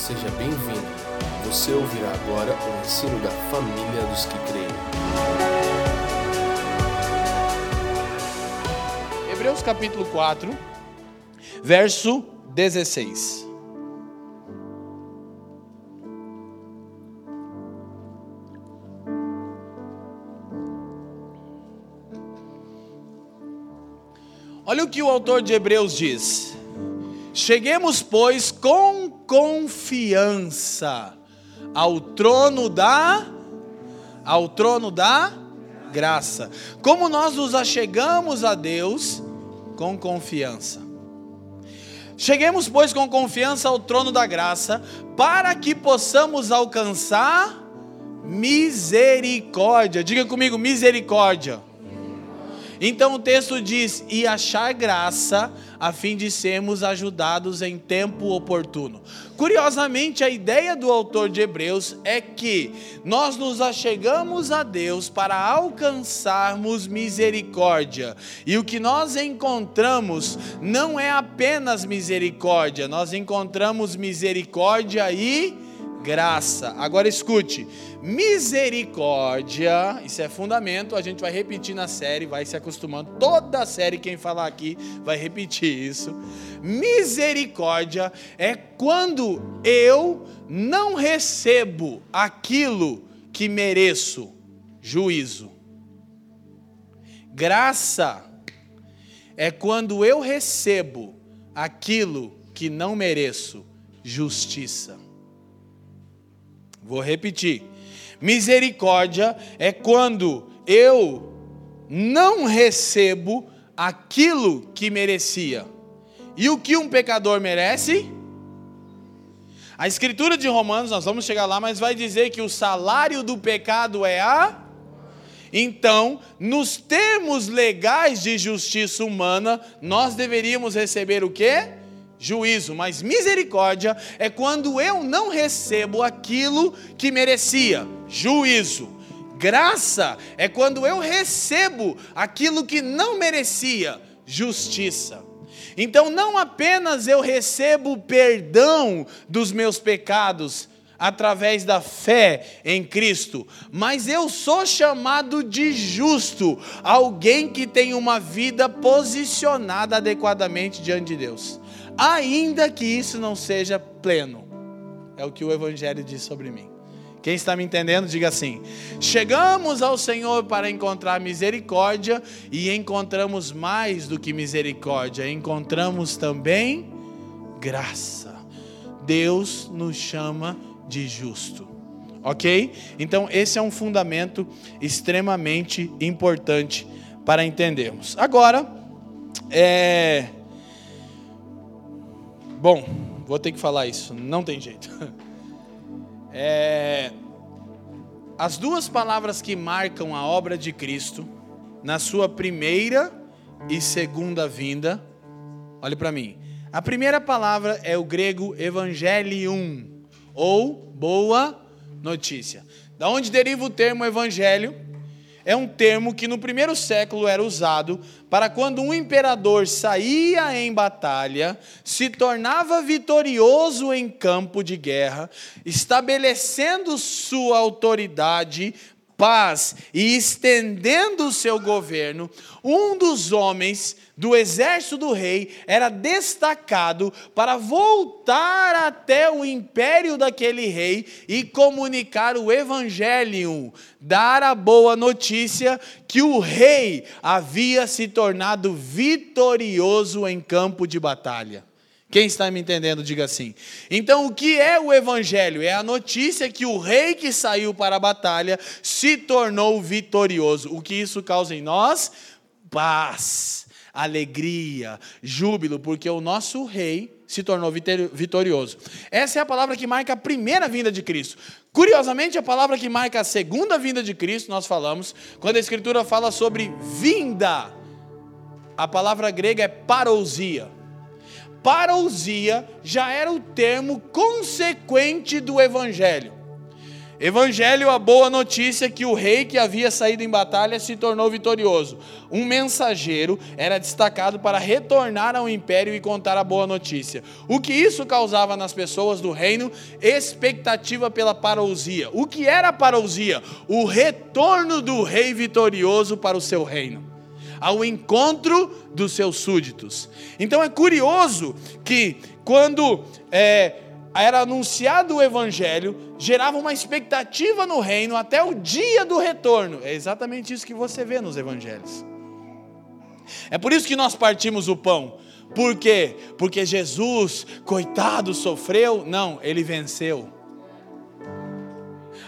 Seja bem-vindo. Você ouvirá agora o ensino da família dos que creem. Hebreus capítulo 4, verso 16. Olha o que o autor de Hebreus diz. Cheguemos, pois, com confiança ao trono da ao trono da graça. Como nós nos achegamos a Deus com confiança. Cheguemos, pois, com confiança ao trono da graça, para que possamos alcançar misericórdia. Diga comigo, misericórdia então o texto diz: e achar graça, a fim de sermos ajudados em tempo oportuno. Curiosamente, a ideia do autor de Hebreus é que nós nos achegamos a Deus para alcançarmos misericórdia. E o que nós encontramos não é apenas misericórdia, nós encontramos misericórdia e graça. Agora escute: misericórdia, isso é fundamento, a gente vai repetir na série, vai se acostumando. Toda a série, quem falar aqui, vai repetir isso. Misericórdia é quando eu não recebo aquilo que mereço, juízo. Graça é quando eu recebo aquilo que não mereço, justiça. Vou repetir. Misericórdia é quando eu não recebo aquilo que merecia. E o que um pecador merece? A escritura de Romanos, nós vamos chegar lá, mas vai dizer que o salário do pecado é a. Então, nos termos legais de justiça humana, nós deveríamos receber o quê? Juízo, mas misericórdia é quando eu não recebo aquilo que merecia, juízo. Graça é quando eu recebo aquilo que não merecia, justiça. Então, não apenas eu recebo perdão dos meus pecados através da fé em Cristo, mas eu sou chamado de justo, alguém que tem uma vida posicionada adequadamente diante de Deus ainda que isso não seja pleno. É o que o Evangelho diz sobre mim. Quem está me entendendo, diga assim: chegamos ao Senhor para encontrar misericórdia e encontramos mais do que misericórdia, encontramos também graça. Deus nos chama de justo, ok? Então, esse é um fundamento extremamente importante para entendermos. Agora, é Bom, vou ter que falar isso, não tem jeito. É, as duas palavras que marcam a obra de Cristo, na sua primeira e segunda vinda, olhe para mim. A primeira palavra é o grego evangelium, ou boa notícia. Da onde deriva o termo evangelho? É um termo que no primeiro século era usado para quando um imperador saía em batalha, se tornava vitorioso em campo de guerra, estabelecendo sua autoridade paz e estendendo o seu governo, um dos homens do exército do rei era destacado para voltar até o império daquele rei e comunicar o evangelho, dar a boa notícia que o rei havia se tornado vitorioso em campo de batalha. Quem está me entendendo, diga assim. Então, o que é o Evangelho? É a notícia que o rei que saiu para a batalha se tornou vitorioso. O que isso causa em nós? Paz, alegria, júbilo, porque o nosso rei se tornou vitorioso. Essa é a palavra que marca a primeira vinda de Cristo. Curiosamente, a palavra que marca a segunda vinda de Cristo, nós falamos, quando a Escritura fala sobre vinda, a palavra grega é parousia parousia já era o termo consequente do evangelho. Evangelho, a boa notícia que o rei que havia saído em batalha se tornou vitorioso. Um mensageiro era destacado para retornar ao império e contar a boa notícia. O que isso causava nas pessoas do reino? Expectativa pela parousia. O que era a parousia? O retorno do rei vitorioso para o seu reino ao encontro dos seus súditos. Então é curioso que quando é, era anunciado o evangelho, gerava uma expectativa no reino até o dia do retorno. É exatamente isso que você vê nos evangelhos. É por isso que nós partimos o pão. Por quê? Porque Jesus, coitado, sofreu? Não, ele venceu.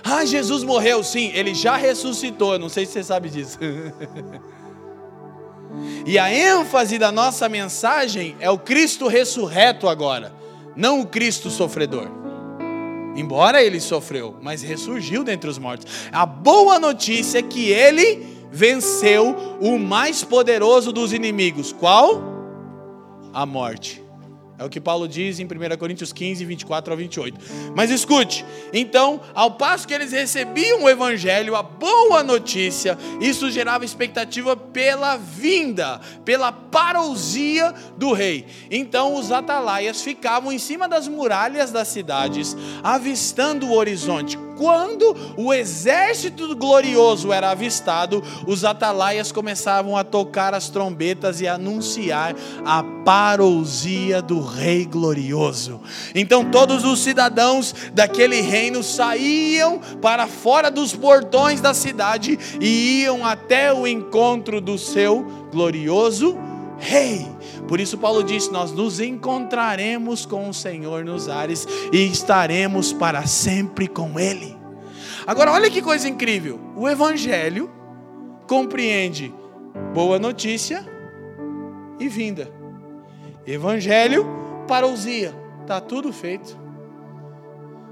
Ah, Jesus morreu, sim, ele já ressuscitou. Não sei se você sabe disso. e a ênfase da nossa mensagem é o Cristo ressurreto agora não o Cristo sofredor. Embora ele sofreu, mas ressurgiu dentre os mortos. A boa notícia é que ele venceu o mais poderoso dos inimigos. Qual? A morte. É o que Paulo diz em 1 Coríntios 15, 24 ao 28. Mas escute, então, ao passo que eles recebiam o evangelho, a boa notícia, isso gerava expectativa pela vinda, pela parousia do rei. Então, os atalaias ficavam em cima das muralhas das cidades, avistando o horizonte quando o exército glorioso era avistado, os atalaias começavam a tocar as trombetas e anunciar a parousia do rei glorioso. Então todos os cidadãos daquele reino saíam para fora dos portões da cidade e iam até o encontro do seu glorioso rei. Por isso, Paulo disse: Nós nos encontraremos com o Senhor nos ares e estaremos para sempre com Ele. Agora, olha que coisa incrível: o Evangelho compreende boa notícia e vinda. Evangelho, parousia, está tudo feito.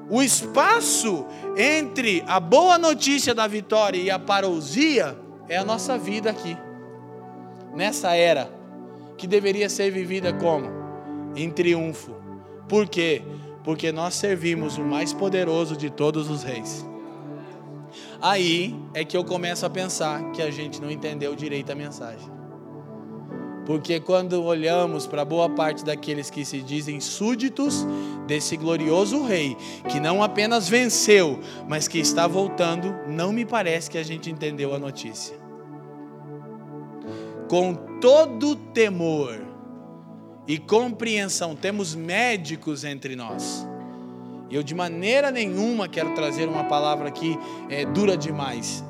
O espaço entre a boa notícia da vitória e a parousia é a nossa vida aqui, nessa era que deveria ser vivida como? Em triunfo. Por quê? Porque nós servimos o mais poderoso de todos os reis. Aí é que eu começo a pensar que a gente não entendeu direito a mensagem. Porque quando olhamos para boa parte daqueles que se dizem súditos desse glorioso rei, que não apenas venceu, mas que está voltando, não me parece que a gente entendeu a notícia com todo temor e compreensão. Temos médicos entre nós. Eu de maneira nenhuma quero trazer uma palavra aqui é, dura demais.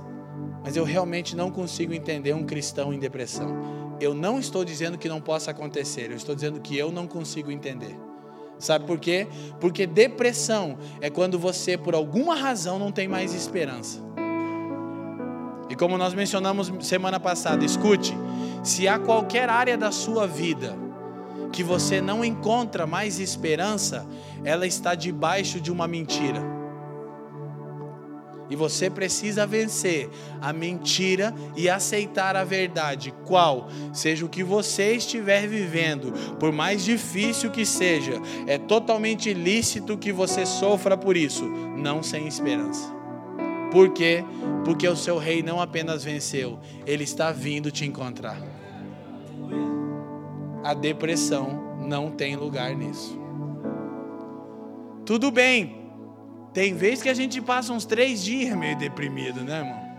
Mas eu realmente não consigo entender um cristão em depressão. Eu não estou dizendo que não possa acontecer, eu estou dizendo que eu não consigo entender. Sabe por quê? Porque depressão é quando você, por alguma razão, não tem mais esperança. E como nós mencionamos semana passada, escute: se há qualquer área da sua vida que você não encontra mais esperança, ela está debaixo de uma mentira. E você precisa vencer a mentira e aceitar a verdade. Qual? Seja o que você estiver vivendo, por mais difícil que seja, é totalmente lícito que você sofra por isso, não sem esperança. Por quê? Porque o seu rei não apenas venceu, ele está vindo te encontrar. A depressão não tem lugar nisso. Tudo bem, tem vez que a gente passa uns três dias meio deprimido, né, irmão?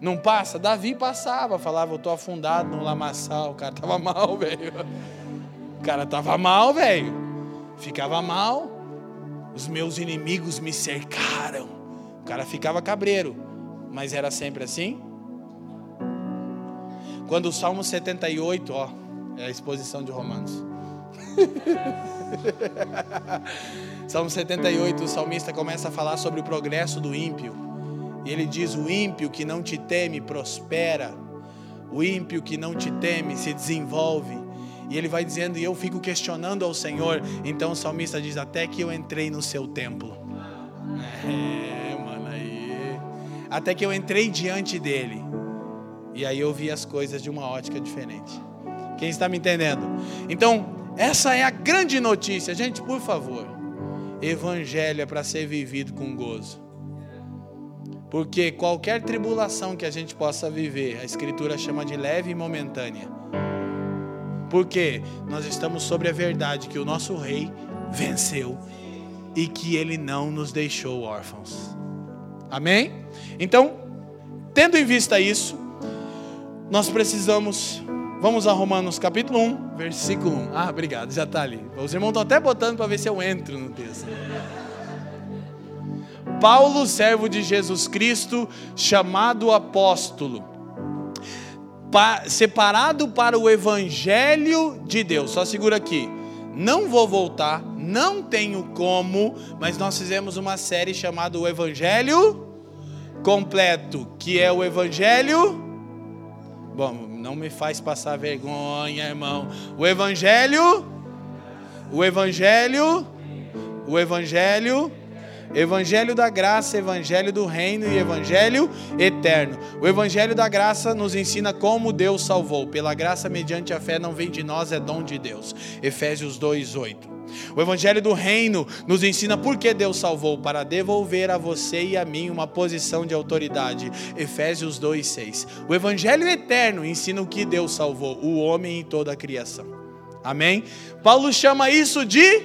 Não passa? Davi passava, falava, eu tô afundado no lamaçal. O cara tava mal, velho. O cara tava mal, velho. Ficava mal. Os meus inimigos me cercaram. Cara ficava cabreiro, mas era sempre assim. Quando o Salmo 78, ó, é a exposição de Romanos. Salmo 78, o salmista começa a falar sobre o progresso do ímpio. E ele diz: O ímpio que não te teme prospera, o ímpio que não te teme se desenvolve. E ele vai dizendo, e eu fico questionando ao Senhor. Então o salmista diz: Até que eu entrei no seu templo. É até que eu entrei diante dele. E aí eu vi as coisas de uma ótica diferente. Quem está me entendendo? Então, essa é a grande notícia. Gente, por favor. Evangelho é para ser vivido com gozo. Porque qualquer tribulação que a gente possa viver, a Escritura chama de leve e momentânea. Porque nós estamos sobre a verdade que o nosso Rei venceu e que ele não nos deixou órfãos. Amém? Então, tendo em vista isso, nós precisamos. Vamos a Romanos capítulo 1, versículo 1. Ah, obrigado, já está ali. Os irmãos estão até botando para ver se eu entro no texto. Paulo, servo de Jesus Cristo, chamado apóstolo, separado para o evangelho de Deus. Só segura aqui. Não vou voltar, não tenho como, mas nós fizemos uma série chamada O Evangelho Completo, que é o Evangelho. Bom, não me faz passar vergonha, irmão. O Evangelho. O Evangelho. O Evangelho Evangelho da graça, Evangelho do reino e Evangelho eterno. O Evangelho da graça nos ensina como Deus salvou. Pela graça, mediante a fé, não vem de nós, é dom de Deus. Efésios 2:8. O Evangelho do Reino nos ensina por que Deus salvou, para devolver a você e a mim uma posição de autoridade. Efésios 2,6. O Evangelho eterno ensina o que Deus salvou, o homem e toda a criação. Amém? Paulo chama isso de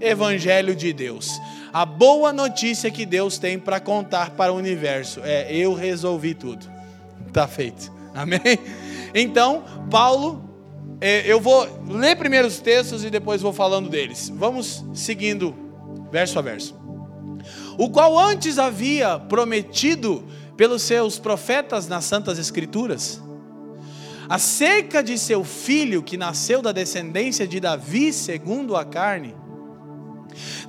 Evangelho de Deus. A boa notícia que Deus tem para contar para o universo é: eu resolvi tudo. Está feito. Amém? Então, Paulo, é, eu vou ler primeiro os textos e depois vou falando deles. Vamos seguindo verso a verso. O qual antes havia prometido pelos seus profetas nas Santas Escrituras, acerca de seu filho que nasceu da descendência de Davi, segundo a carne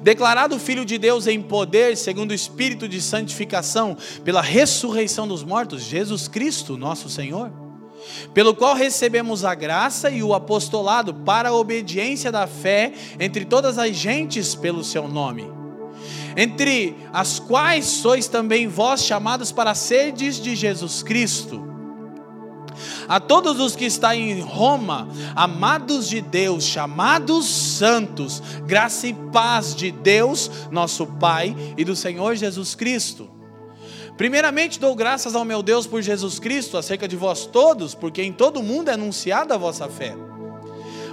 declarado Filho de Deus em poder, segundo o Espírito de santificação, pela ressurreição dos mortos, Jesus Cristo, nosso Senhor, pelo qual recebemos a graça e o apostolado para a obediência da fé entre todas as gentes pelo seu nome. Entre as quais sois também vós chamados para serdes de Jesus Cristo a todos os que estão em Roma, amados de Deus, chamados santos, graça e paz de Deus, nosso Pai, e do Senhor Jesus Cristo. Primeiramente dou graças ao meu Deus por Jesus Cristo, acerca de vós todos, porque em todo mundo é anunciada a vossa fé.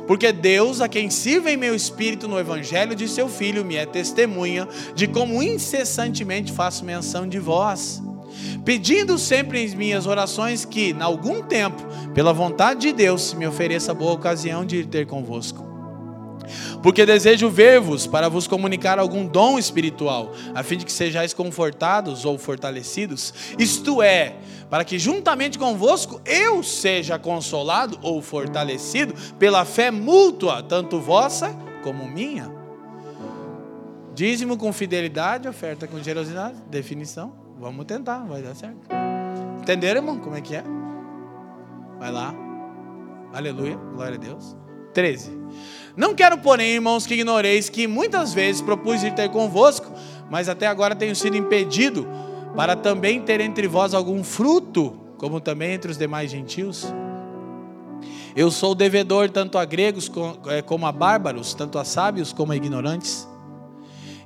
Porque Deus, a quem sirva em meu espírito no evangelho de seu filho, me é testemunha de como incessantemente faço menção de vós pedindo sempre em minhas orações que, em algum tempo, pela vontade de Deus, me ofereça boa ocasião de ir ter convosco. Porque desejo ver-vos para vos comunicar algum dom espiritual, a fim de que sejais confortados ou fortalecidos, isto é, para que juntamente convosco eu seja consolado ou fortalecido pela fé mútua, tanto vossa como minha. Dízimo com fidelidade, oferta com generosidade, definição. Vamos tentar, vai dar certo. Entenderam, irmão? Como é que é? Vai lá. Aleluia, glória a Deus. 13. Não quero, porém, irmãos, que ignoreis que muitas vezes propus ir ter convosco, mas até agora tenho sido impedido, para também ter entre vós algum fruto, como também entre os demais gentios. Eu sou devedor tanto a gregos eh, como a bárbaros, tanto a sábios como a ignorantes.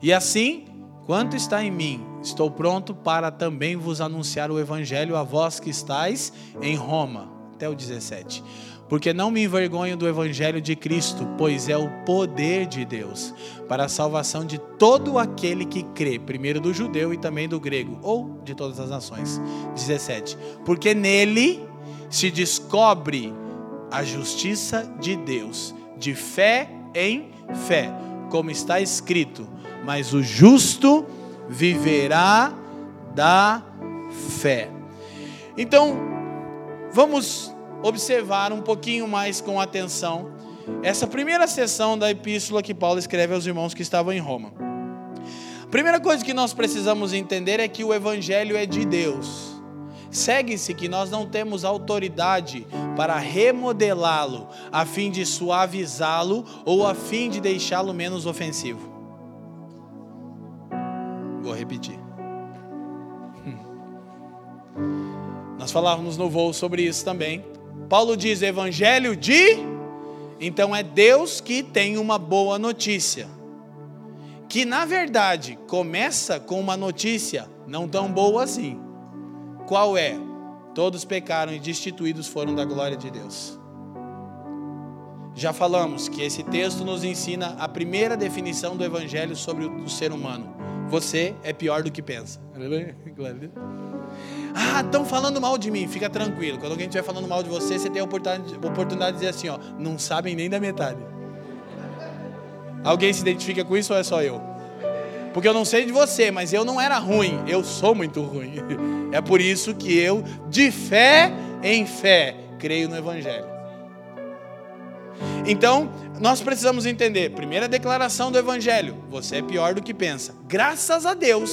E assim, quanto está em mim, Estou pronto para também vos anunciar o evangelho a vós que estáis em Roma. Até o 17. Porque não me envergonho do evangelho de Cristo, pois é o poder de Deus para a salvação de todo aquele que crê, primeiro do judeu e também do grego, ou de todas as nações. 17. Porque nele se descobre a justiça de Deus, de fé em fé, como está escrito: mas o justo viverá da fé. Então, vamos observar um pouquinho mais com atenção essa primeira sessão da epístola que Paulo escreve aos irmãos que estavam em Roma. A primeira coisa que nós precisamos entender é que o evangelho é de Deus. Segue-se que nós não temos autoridade para remodelá-lo, a fim de suavizá-lo ou a fim de deixá-lo menos ofensivo. Vou repetir. Hum. Nós falávamos no voo sobre isso também. Paulo diz evangelho de. Então é Deus que tem uma boa notícia. Que na verdade começa com uma notícia não tão boa assim. qual é? Todos pecaram e destituídos foram da glória de Deus. Já falamos que esse texto nos ensina a primeira definição do evangelho sobre o ser humano. Você é pior do que pensa. Ah, estão falando mal de mim. Fica tranquilo. Quando alguém estiver falando mal de você, você tem a oportunidade de dizer assim: ó, não sabem nem da metade. Alguém se identifica com isso ou é só eu? Porque eu não sei de você, mas eu não era ruim. Eu sou muito ruim. É por isso que eu, de fé em fé, creio no Evangelho. Então, nós precisamos entender, primeira declaração do Evangelho: você é pior do que pensa. Graças a Deus,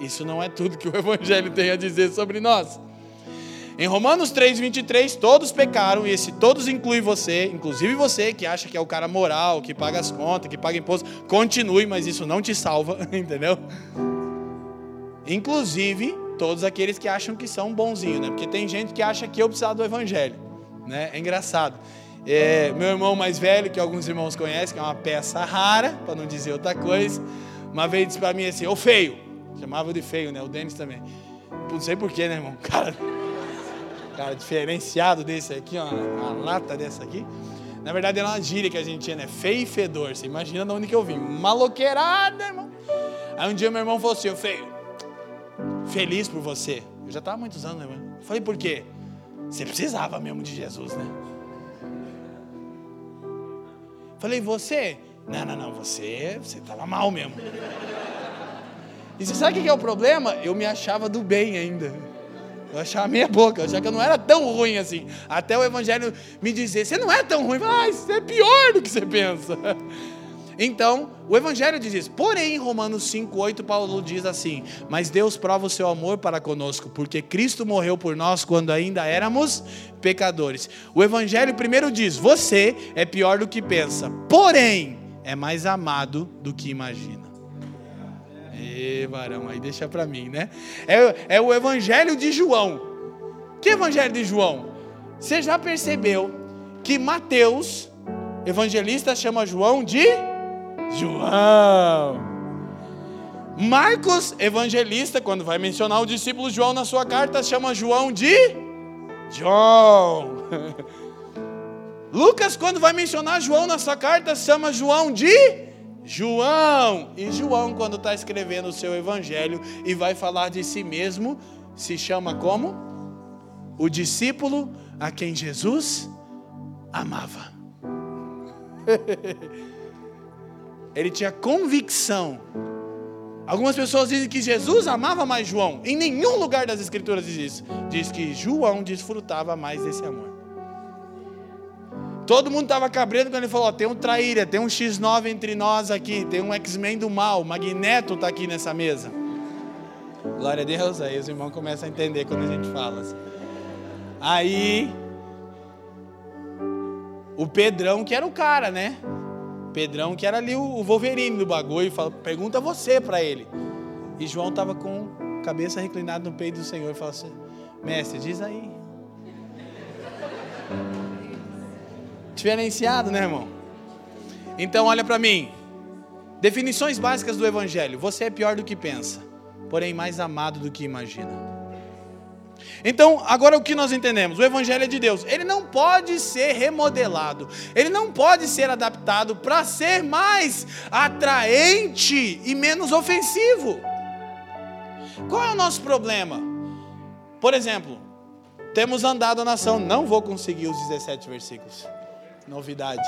isso não é tudo que o Evangelho tem a dizer sobre nós. Em Romanos 3,23, todos pecaram, e esse todos inclui você, inclusive você que acha que é o cara moral, que paga as contas, que paga imposto, continue, mas isso não te salva, entendeu? Inclusive, todos aqueles que acham que são bonzinhos, né? Porque tem gente que acha que eu preciso do evangelho, né? É engraçado. É, meu irmão mais velho, que alguns irmãos conhecem, que é uma peça rara, para não dizer outra coisa, uma vez disse para mim assim: Ô feio, chamava de feio, né? O Denis também. Não sei porquê, né, irmão? Cara, cara diferenciado desse aqui, ó, uma lata dessa aqui. Na verdade, era uma gíria que a gente tinha, né? Feio e fedor. Você imagina de onde que eu vim? Maloqueirada, irmão. Aí um dia meu irmão falou assim: Ô feio, feliz por você. Eu já estava há muitos anos, né, irmão? Falei, por quê? Você precisava mesmo de Jesus, né? Falei, você? Não, não, não, você, você estava mal mesmo. E você sabe o que é o problema? Eu me achava do bem ainda. Eu achava meia boca, achava que eu não era tão ruim assim. Até o Evangelho me dizer, você não é tão ruim, mas ah, você é pior do que você pensa. Então, o Evangelho diz isso. Porém, em Romanos 5,8, Paulo diz assim: Mas Deus prova o seu amor para conosco, porque Cristo morreu por nós quando ainda éramos pecadores. O Evangelho primeiro diz: Você é pior do que pensa, porém, é mais amado do que imagina. E varão, aí deixa para mim, né? É, é o Evangelho de João. Que Evangelho de João? Você já percebeu que Mateus, evangelista, chama João de João. Marcos, evangelista, quando vai mencionar o discípulo João na sua carta, chama João de João. Lucas, quando vai mencionar João na sua carta, chama João de João. E João, quando está escrevendo o seu evangelho e vai falar de si mesmo, se chama como? O discípulo a quem Jesus amava. Ele tinha convicção. Algumas pessoas dizem que Jesus amava mais João. Em nenhum lugar das Escrituras diz isso. Diz que João desfrutava mais desse amor. Todo mundo estava cabreiro quando ele falou: tem um traíra, tem um X9 entre nós aqui, tem um X-Men do mal, Magneto está aqui nessa mesa. Glória a Deus, aí os irmãos começam a entender quando a gente fala. Assim. Aí, o Pedrão, que era o cara, né? Pedrão, que era ali o Wolverine do bagulho, fala, pergunta você para ele. E João estava com a cabeça reclinada no peito do Senhor e fala assim: Mestre, diz aí. Diferenciado, né, irmão? Então, olha para mim. Definições básicas do Evangelho: Você é pior do que pensa, porém mais amado do que imagina. Então, agora o que nós entendemos? O Evangelho é de Deus. Ele não pode ser remodelado, ele não pode ser adaptado para ser mais atraente e menos ofensivo. Qual é o nosso problema? Por exemplo, temos andado a nação, não vou conseguir os 17 versículos. Novidade.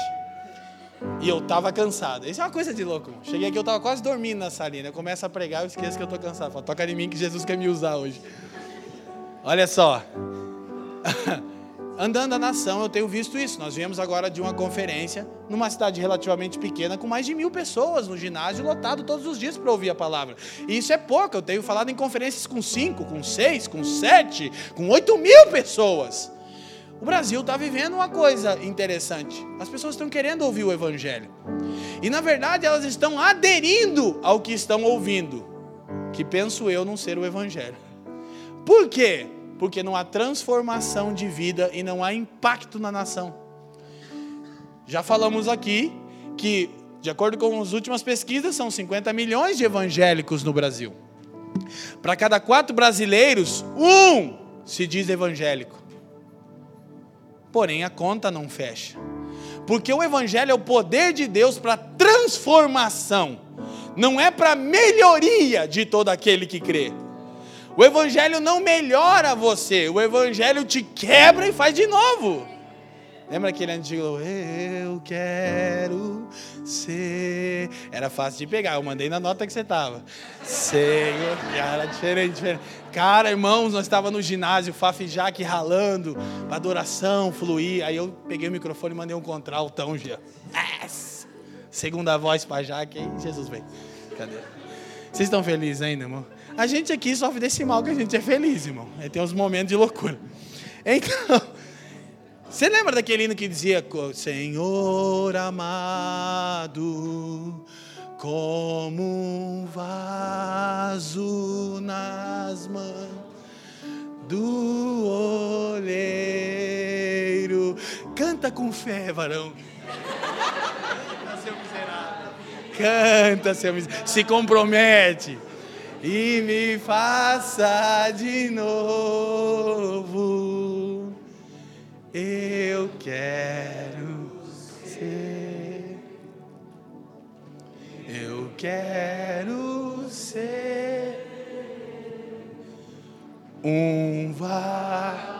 E eu estava cansado. Isso é uma coisa de louco. Cheguei aqui, eu estava quase dormindo na salinha. Eu começo a pregar, eu esqueço que eu estou cansado. Falo, toca em mim que Jesus quer me usar hoje. Olha só. Andando a nação, eu tenho visto isso. Nós viemos agora de uma conferência numa cidade relativamente pequena, com mais de mil pessoas no ginásio, lotado todos os dias para ouvir a palavra. E isso é pouco. Eu tenho falado em conferências com cinco, com seis, com sete, com oito mil pessoas. O Brasil está vivendo uma coisa interessante. As pessoas estão querendo ouvir o Evangelho. E na verdade elas estão aderindo ao que estão ouvindo, que penso eu não ser o Evangelho. Por quê? Porque não há transformação de vida e não há impacto na nação. Já falamos aqui que, de acordo com as últimas pesquisas, são 50 milhões de evangélicos no Brasil. Para cada quatro brasileiros, um se diz evangélico. Porém, a conta não fecha. Porque o evangelho é o poder de Deus para transformação, não é para melhoria de todo aquele que crê. O evangelho não melhora você, o evangelho te quebra e faz de novo. Lembra aquele antigo? Eu quero ser. Era fácil de pegar, eu mandei na nota que você estava. Senhor, era diferente, diferente. Cara, irmãos, nós estávamos no ginásio, Fafijac ralando, para adoração fluir. Aí eu peguei o microfone e mandei um contraltão, já. Yes! Segunda voz para Jaque, aí Jesus vem. Cadê? Vocês estão felizes ainda, irmão? A gente aqui sofre desse mal que a gente é feliz, irmão. Aí tem uns momentos de loucura. Então. Você lembra daquele hino que dizia: Senhor amado, como um vaso nas mãos do olheiro. Canta com fé, varão. seu miserável. Canta, seu miserável. Se compromete. E me faça de novo eu quero ser. Eu quero ser um vaso.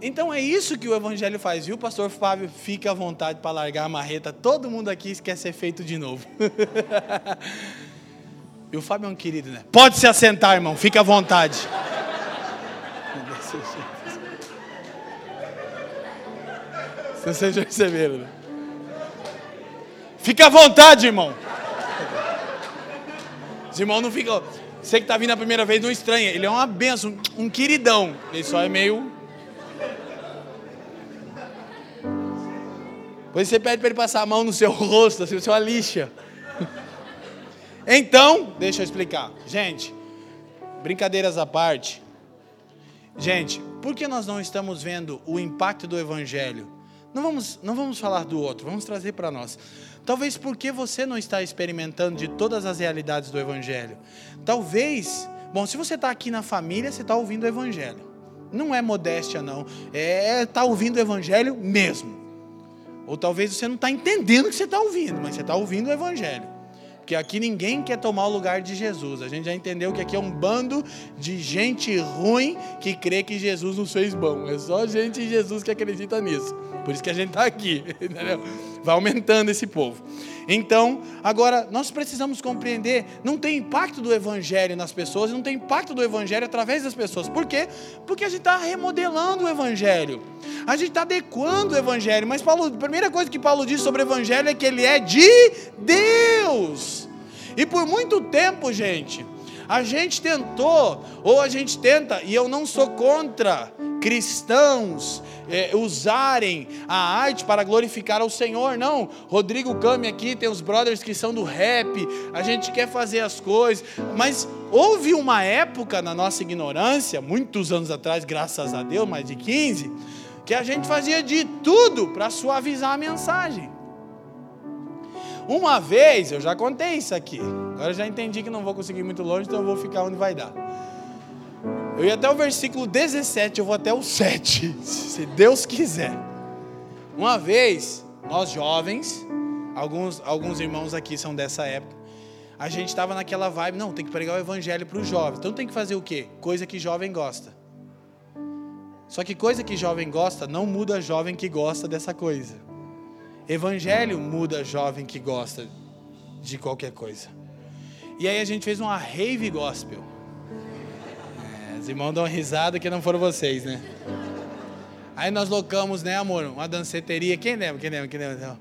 Então é isso que o Evangelho faz, viu, pastor Fábio? Fique à vontade para largar a marreta. Todo mundo aqui quer ser feito de novo. e o Fábio é um querido, né? Pode se assentar, irmão, fique à vontade. Vocês já receberam, né? Fica à vontade, irmão. Os irmãos não ficam. Você que está vindo a primeira vez não estranha. Ele é uma benção, um queridão. Ele só é meio. Depois você pede para ele passar a mão no seu rosto, assim, é uma lixa. Então, deixa eu explicar. Gente, brincadeiras à parte. Gente, por que nós não estamos vendo o impacto do Evangelho não vamos, não vamos falar do outro, vamos trazer para nós. Talvez porque você não está experimentando de todas as realidades do Evangelho. Talvez, bom, se você está aqui na família, você está ouvindo o Evangelho. Não é modéstia, não. É estar tá ouvindo o Evangelho mesmo. Ou talvez você não está entendendo o que você está ouvindo, mas você está ouvindo o Evangelho. Porque aqui ninguém quer tomar o lugar de Jesus. A gente já entendeu que aqui é um bando de gente ruim que crê que Jesus nos fez bom. É só gente de Jesus que acredita nisso. Por isso que a gente está aqui. Entendeu? Vai aumentando esse povo. Então, agora, nós precisamos compreender: não tem impacto do Evangelho nas pessoas, não tem impacto do Evangelho através das pessoas. Por quê? Porque a gente está remodelando o Evangelho. A gente está adequando o Evangelho. Mas Paulo, a primeira coisa que Paulo diz sobre o Evangelho é que ele é de Deus. E por muito tempo, gente, a gente tentou, ou a gente tenta, e eu não sou contra cristãos é, usarem a arte para glorificar ao Senhor, não. Rodrigo Cami aqui tem os brothers que são do rap, a gente quer fazer as coisas, mas houve uma época na nossa ignorância, muitos anos atrás, graças a Deus, mais de 15, que a gente fazia de tudo para suavizar a mensagem. Uma vez, eu já contei isso aqui. Agora já entendi que não vou conseguir muito longe, então eu vou ficar onde vai dar. Eu ia até o versículo 17, eu vou até o 7, se Deus quiser. Uma vez, nós jovens, alguns, alguns irmãos aqui são dessa época, a gente estava naquela vibe, não, tem que pregar o evangelho para os jovens. Então tem que fazer o quê? Coisa que jovem gosta. Só que coisa que jovem gosta não muda jovem que gosta dessa coisa. Evangelho muda jovem que gosta de qualquer coisa. E aí a gente fez uma rave gospel. Os irmãos dão risada que não foram vocês, né? Aí nós locamos, né, amor? Uma danceteria. Quem lembra? Quem lembra? Quem lembra?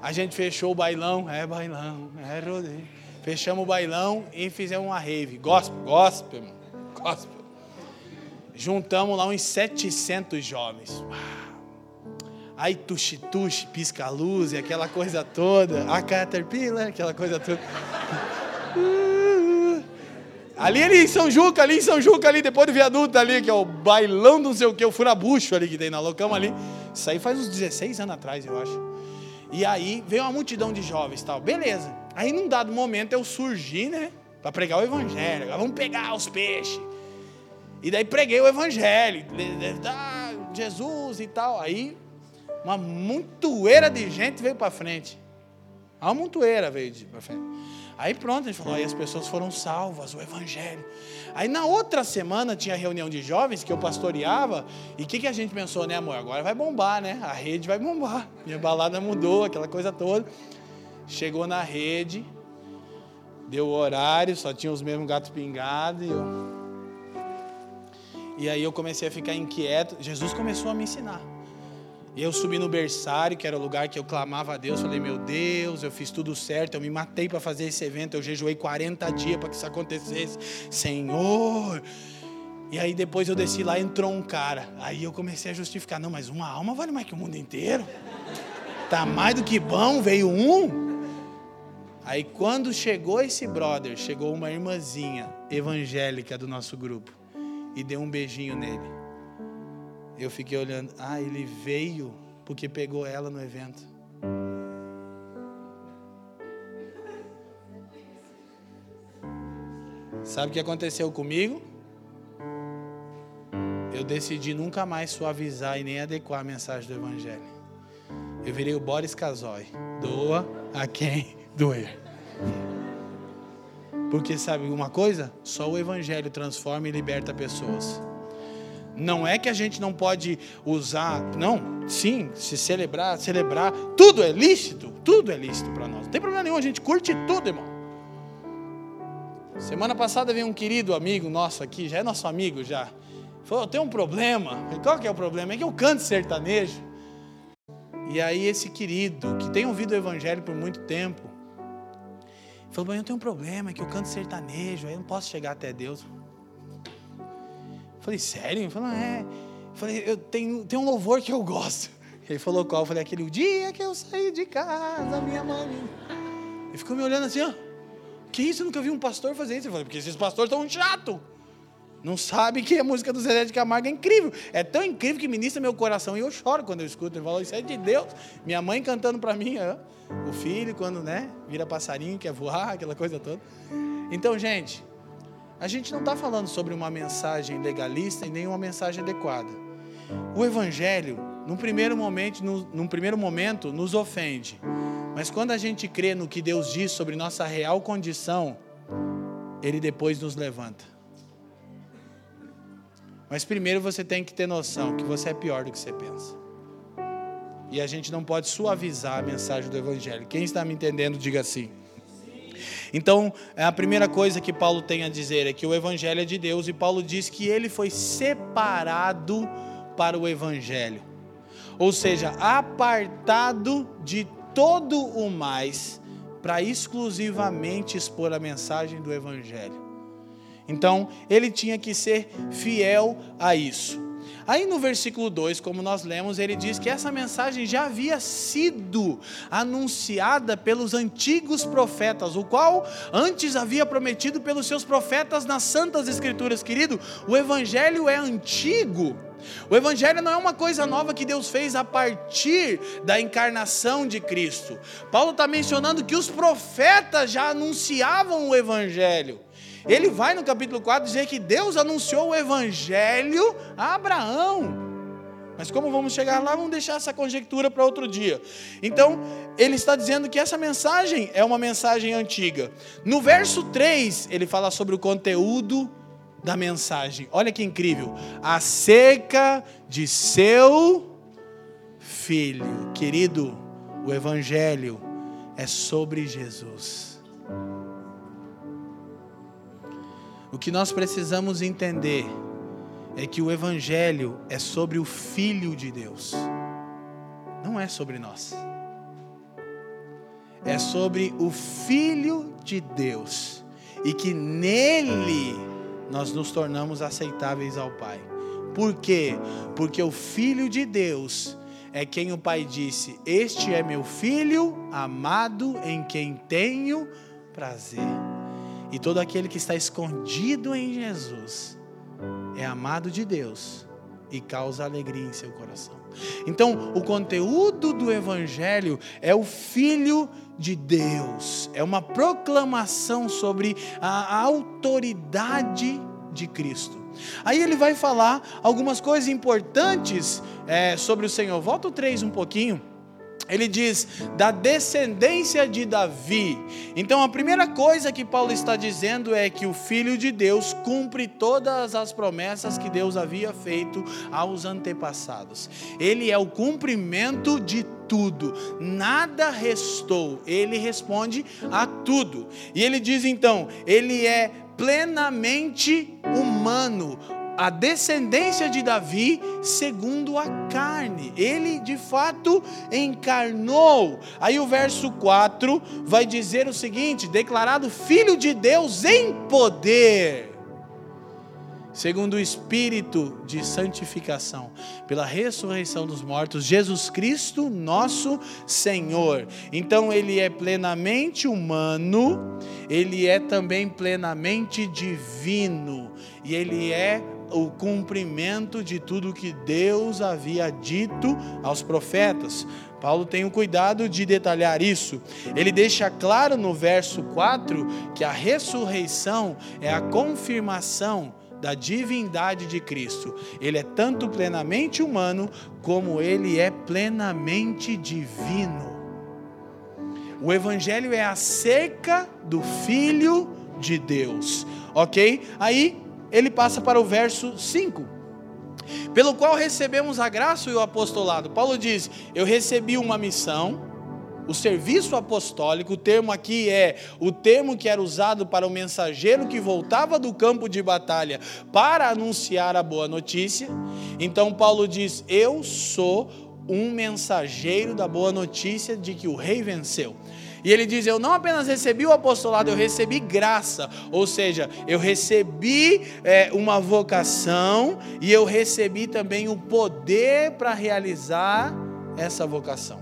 A gente fechou o bailão. É bailão, é rodeio. Fechamos o bailão e fizemos uma rave. Gospel, gospel, irmão. Gospel. Juntamos lá uns 700 jovens. Aí tuxi tuxi, pisca a luz e aquela coisa toda. A Caterpillar, aquela coisa toda. Ali, ali em São Juca, ali em São Juca, ali, depois do viaduto ali, que é o bailão não sei o que, o furabucho ali que tem na locama ali. Isso aí faz uns 16 anos atrás, eu acho. E aí veio uma multidão de jovens tal. Beleza. Aí num dado momento eu surgi, né? para pregar o evangelho. Agora vamos pegar os peixes. E daí preguei o evangelho, ah, Jesus e tal. Aí uma montoeira de gente veio para frente. Uma montoeira veio para frente. Aí pronto, a gente falou, aí as pessoas foram salvas, o evangelho. Aí na outra semana tinha reunião de jovens que eu pastoreava, e o que, que a gente pensou, né, amor? Agora vai bombar, né? A rede vai bombar. Minha balada mudou, aquela coisa toda. Chegou na rede, deu o horário, só tinha os mesmos gatos pingados, e eu... E aí eu comecei a ficar inquieto. Jesus começou a me ensinar. Eu subi no berçário, que era o lugar que eu clamava a Deus. Falei, meu Deus, eu fiz tudo certo. Eu me matei para fazer esse evento. Eu jejuei 40 dias para que isso acontecesse. Senhor. E aí depois eu desci lá e entrou um cara. Aí eu comecei a justificar. Não, mas uma alma vale mais que o mundo inteiro. Tá mais do que bom, veio um. Aí quando chegou esse brother, chegou uma irmãzinha evangélica do nosso grupo e deu um beijinho nele. Eu fiquei olhando, ah, ele veio porque pegou ela no evento. Sabe o que aconteceu comigo? Eu decidi nunca mais suavizar e nem adequar a mensagem do Evangelho. Eu virei o Boris Casoy. Doa a quem doer. Porque sabe uma coisa? Só o Evangelho transforma e liberta pessoas. Não é que a gente não pode usar, não, sim, se celebrar, celebrar, tudo é lícito, tudo é lícito para nós. Não tem problema nenhum, a gente curte tudo, irmão. Semana passada veio um querido amigo nosso aqui, já é nosso amigo já. Falou, tenho um problema. Qual que é o problema? É que eu canto sertanejo. E aí esse querido, que tem ouvido o evangelho por muito tempo, falou, eu tenho um problema, é que eu canto sertanejo, aí eu não posso chegar até Deus. Falei, sério? Ele falou, é. Falei, eu tenho, tenho um louvor que eu gosto. Ele falou qual? Eu falei, aquele dia que eu saí de casa, minha mãe. Ele ficou me olhando assim, ó. Que isso? Eu nunca vi um pastor fazer isso. Eu falei, porque esses pastores estão chato. Não sabe que a música do Zé de Camargo é incrível. É tão incrível que ministra meu coração. E eu choro quando eu escuto. Ele falou, isso é de Deus. Minha mãe cantando para mim, ó. O filho, quando, né, vira passarinho, quer voar, aquela coisa toda. Então, gente, a gente não está falando sobre uma mensagem legalista e nem uma mensagem adequada. O Evangelho, num primeiro momento, num primeiro momento, nos ofende. Mas quando a gente crê no que Deus diz sobre nossa real condição, Ele depois nos levanta. Mas primeiro você tem que ter noção que você é pior do que você pensa. E a gente não pode suavizar a mensagem do Evangelho. Quem está me entendendo, diga assim. Então, a primeira coisa que Paulo tem a dizer é que o evangelho é de Deus e Paulo diz que ele foi separado para o evangelho. Ou seja, apartado de todo o mais para exclusivamente expor a mensagem do evangelho. Então, ele tinha que ser fiel a isso. Aí no versículo 2, como nós lemos, ele diz que essa mensagem já havia sido anunciada pelos antigos profetas, o qual antes havia prometido pelos seus profetas nas santas escrituras. Querido, o evangelho é antigo. O Evangelho não é uma coisa nova que Deus fez a partir da encarnação de Cristo. Paulo está mencionando que os profetas já anunciavam o Evangelho. Ele vai no capítulo 4 dizer que Deus anunciou o evangelho a Abraão. Mas como vamos chegar lá, vamos deixar essa conjectura para outro dia. Então, ele está dizendo que essa mensagem é uma mensagem antiga. No verso 3, ele fala sobre o conteúdo da mensagem. Olha que incrível. Acerca de seu filho. Querido, o evangelho é sobre Jesus. O que nós precisamos entender é que o Evangelho é sobre o Filho de Deus, não é sobre nós. É sobre o Filho de Deus e que nele nós nos tornamos aceitáveis ao Pai. Por quê? Porque o Filho de Deus é quem o Pai disse: Este é meu filho amado em quem tenho prazer. E todo aquele que está escondido em Jesus é amado de Deus e causa alegria em seu coração. Então, o conteúdo do Evangelho é o Filho de Deus, é uma proclamação sobre a autoridade de Cristo. Aí ele vai falar algumas coisas importantes é, sobre o Senhor. Volta o 3 um pouquinho ele diz da descendência de Davi. Então a primeira coisa que Paulo está dizendo é que o Filho de Deus cumpre todas as promessas que Deus havia feito aos antepassados. Ele é o cumprimento de tudo, nada restou. Ele responde a tudo. E ele diz então: ele é plenamente humano a descendência de Davi segundo a carne. Ele de fato encarnou. Aí o verso 4 vai dizer o seguinte: declarado filho de Deus em poder. Segundo o espírito de santificação, pela ressurreição dos mortos, Jesus Cristo, nosso Senhor. Então ele é plenamente humano, ele é também plenamente divino, e ele é o cumprimento de tudo que Deus havia dito aos profetas. Paulo tem o cuidado de detalhar isso. Ele deixa claro no verso 4 que a ressurreição é a confirmação da divindade de Cristo. Ele é tanto plenamente humano como ele é plenamente divino. O evangelho é acerca do filho de Deus, OK? Aí ele passa para o verso 5. Pelo qual recebemos a graça e o apostolado. Paulo diz: Eu recebi uma missão, o serviço apostólico, o termo aqui é o termo que era usado para o mensageiro que voltava do campo de batalha para anunciar a boa notícia. Então Paulo diz: Eu sou um mensageiro da boa notícia de que o rei venceu. E ele diz: Eu não apenas recebi o apostolado, eu recebi graça. Ou seja, eu recebi é, uma vocação e eu recebi também o poder para realizar essa vocação.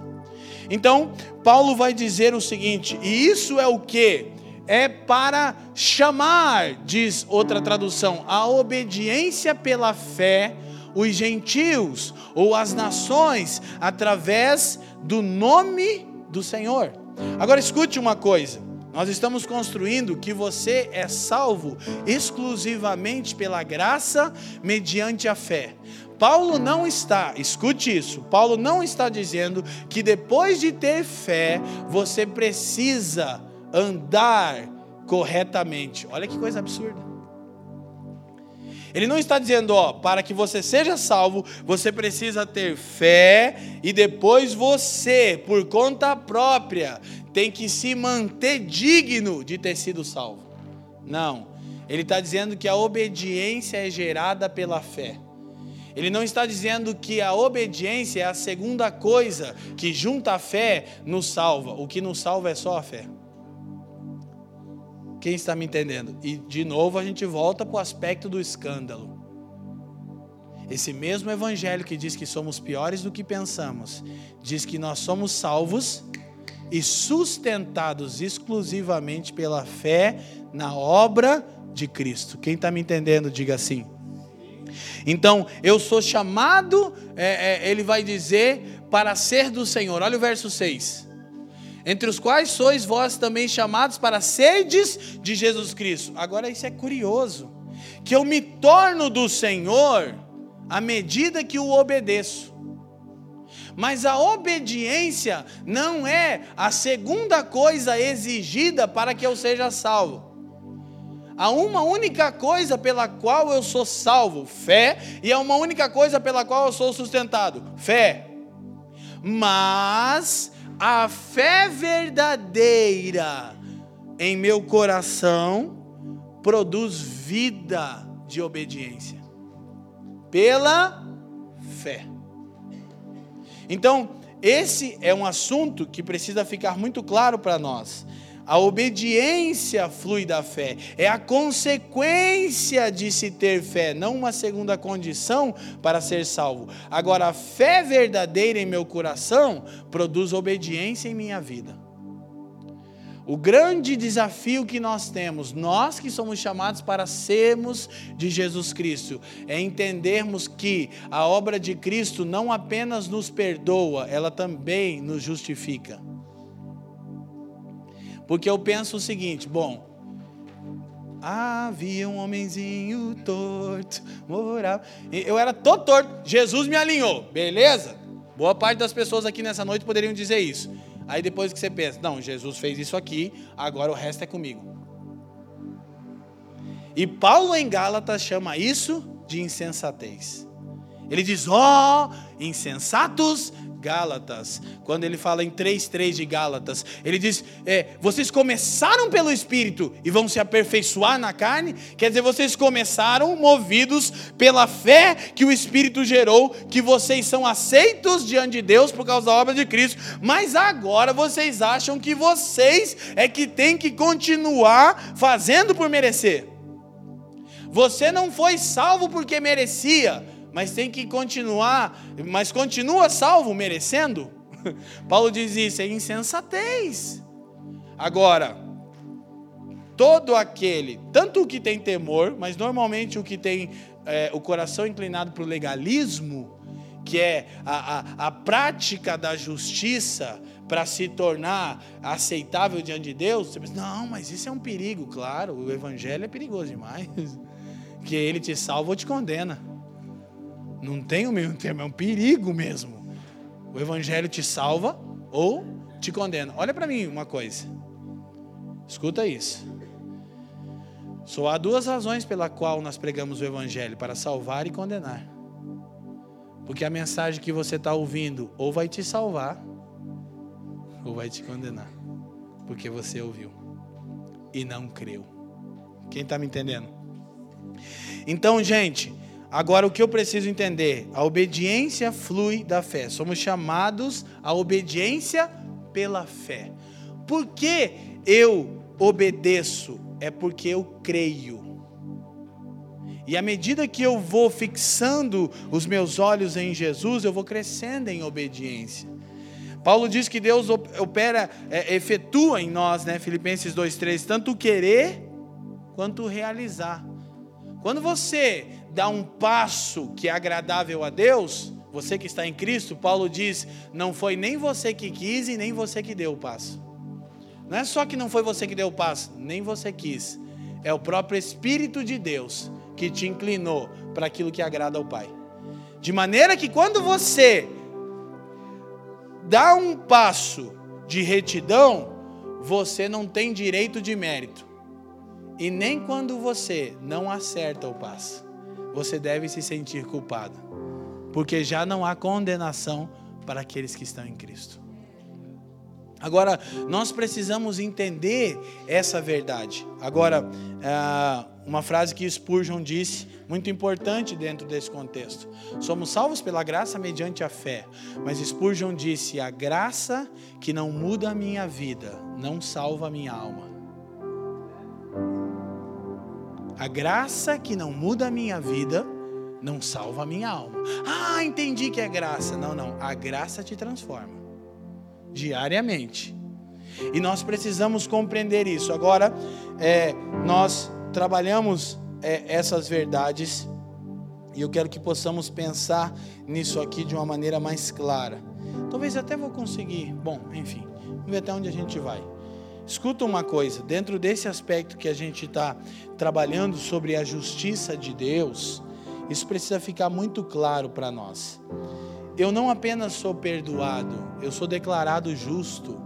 Então, Paulo vai dizer o seguinte: e isso é o que? É para chamar, diz outra tradução, a obediência pela fé os gentios ou as nações através do nome do Senhor. Agora escute uma coisa. Nós estamos construindo que você é salvo exclusivamente pela graça mediante a fé. Paulo não está, escute isso, Paulo não está dizendo que depois de ter fé, você precisa andar corretamente. Olha que coisa absurda. Ele não está dizendo, ó, para que você seja salvo, você precisa ter fé e depois você, por conta própria, tem que se manter digno de ter sido salvo. Não. Ele está dizendo que a obediência é gerada pela fé. Ele não está dizendo que a obediência é a segunda coisa que junta a fé nos salva. O que nos salva é só a fé. Quem está me entendendo? E de novo a gente volta para o aspecto do escândalo. Esse mesmo evangelho que diz que somos piores do que pensamos, diz que nós somos salvos e sustentados exclusivamente pela fé na obra de Cristo. Quem está me entendendo, diga assim. Então, eu sou chamado, é, é, ele vai dizer, para ser do Senhor. Olha o verso 6 entre os quais sois vós também chamados para sedes de Jesus Cristo. Agora isso é curioso, que eu me torno do Senhor à medida que o obedeço. Mas a obediência não é a segunda coisa exigida para que eu seja salvo. Há uma única coisa pela qual eu sou salvo, fé, e há uma única coisa pela qual eu sou sustentado, fé. Mas a fé verdadeira em meu coração produz vida de obediência pela fé. Então, esse é um assunto que precisa ficar muito claro para nós. A obediência flui da fé, é a consequência de se ter fé, não uma segunda condição para ser salvo. Agora, a fé verdadeira em meu coração produz obediência em minha vida. O grande desafio que nós temos, nós que somos chamados para sermos de Jesus Cristo, é entendermos que a obra de Cristo não apenas nos perdoa, ela também nos justifica. Porque eu penso o seguinte: bom, havia um homenzinho torto. Eu era todo torto, Jesus me alinhou, beleza? Boa parte das pessoas aqui nessa noite poderiam dizer isso. Aí depois que você pensa, não, Jesus fez isso aqui, agora o resto é comigo. E Paulo em Gálatas chama isso de insensatez. Ele diz: ó, oh, insensatos Gálatas, quando ele fala em 3,3 de Gálatas, ele diz: é, vocês começaram pelo Espírito e vão se aperfeiçoar na carne, quer dizer, vocês começaram movidos pela fé que o Espírito gerou, que vocês são aceitos diante de Deus por causa da obra de Cristo, mas agora vocês acham que vocês é que tem que continuar fazendo por merecer. Você não foi salvo porque merecia, mas tem que continuar, mas continua salvo, merecendo. Paulo diz isso, é insensatez. Agora, todo aquele, tanto o que tem temor, mas normalmente o que tem é, o coração inclinado para o legalismo, que é a, a, a prática da justiça para se tornar aceitável diante de Deus, você pensa, não, mas isso é um perigo, claro, o evangelho é perigoso demais, que ele te salva ou te condena. Não tem o meio termo, é um perigo mesmo. O evangelho te salva ou te condena. Olha para mim uma coisa. Escuta isso. Só há duas razões pela qual nós pregamos o evangelho, para salvar e condenar. Porque a mensagem que você está ouvindo ou vai te salvar ou vai te condenar. Porque você ouviu e não creu. Quem está me entendendo? Então, gente, Agora, o que eu preciso entender? A obediência flui da fé. Somos chamados à obediência pela fé. Por que eu obedeço? É porque eu creio. E à medida que eu vou fixando os meus olhos em Jesus, eu vou crescendo em obediência. Paulo diz que Deus opera, é, efetua em nós, né? Filipenses 2,3, tanto querer quanto realizar. Quando você dá um passo que é agradável a Deus, você que está em Cristo, Paulo diz: não foi nem você que quis e nem você que deu o passo. Não é só que não foi você que deu o passo, nem você quis. É o próprio Espírito de Deus que te inclinou para aquilo que agrada ao Pai. De maneira que quando você dá um passo de retidão, você não tem direito de mérito. E nem quando você não acerta o passo, você deve se sentir culpado, porque já não há condenação para aqueles que estão em Cristo. Agora, nós precisamos entender essa verdade. Agora, ah, uma frase que Spurgeon disse, muito importante dentro desse contexto: somos salvos pela graça mediante a fé. Mas Spurgeon disse: a graça que não muda a minha vida não salva a minha alma. A graça que não muda a minha vida não salva a minha alma. Ah, entendi que é graça. Não, não. A graça te transforma diariamente. E nós precisamos compreender isso. Agora, é, nós trabalhamos é, essas verdades e eu quero que possamos pensar nisso aqui de uma maneira mais clara. Talvez até vou conseguir. Bom, enfim, vamos ver até onde a gente vai. Escuta uma coisa, dentro desse aspecto que a gente está trabalhando sobre a justiça de Deus, isso precisa ficar muito claro para nós. Eu não apenas sou perdoado, eu sou declarado justo.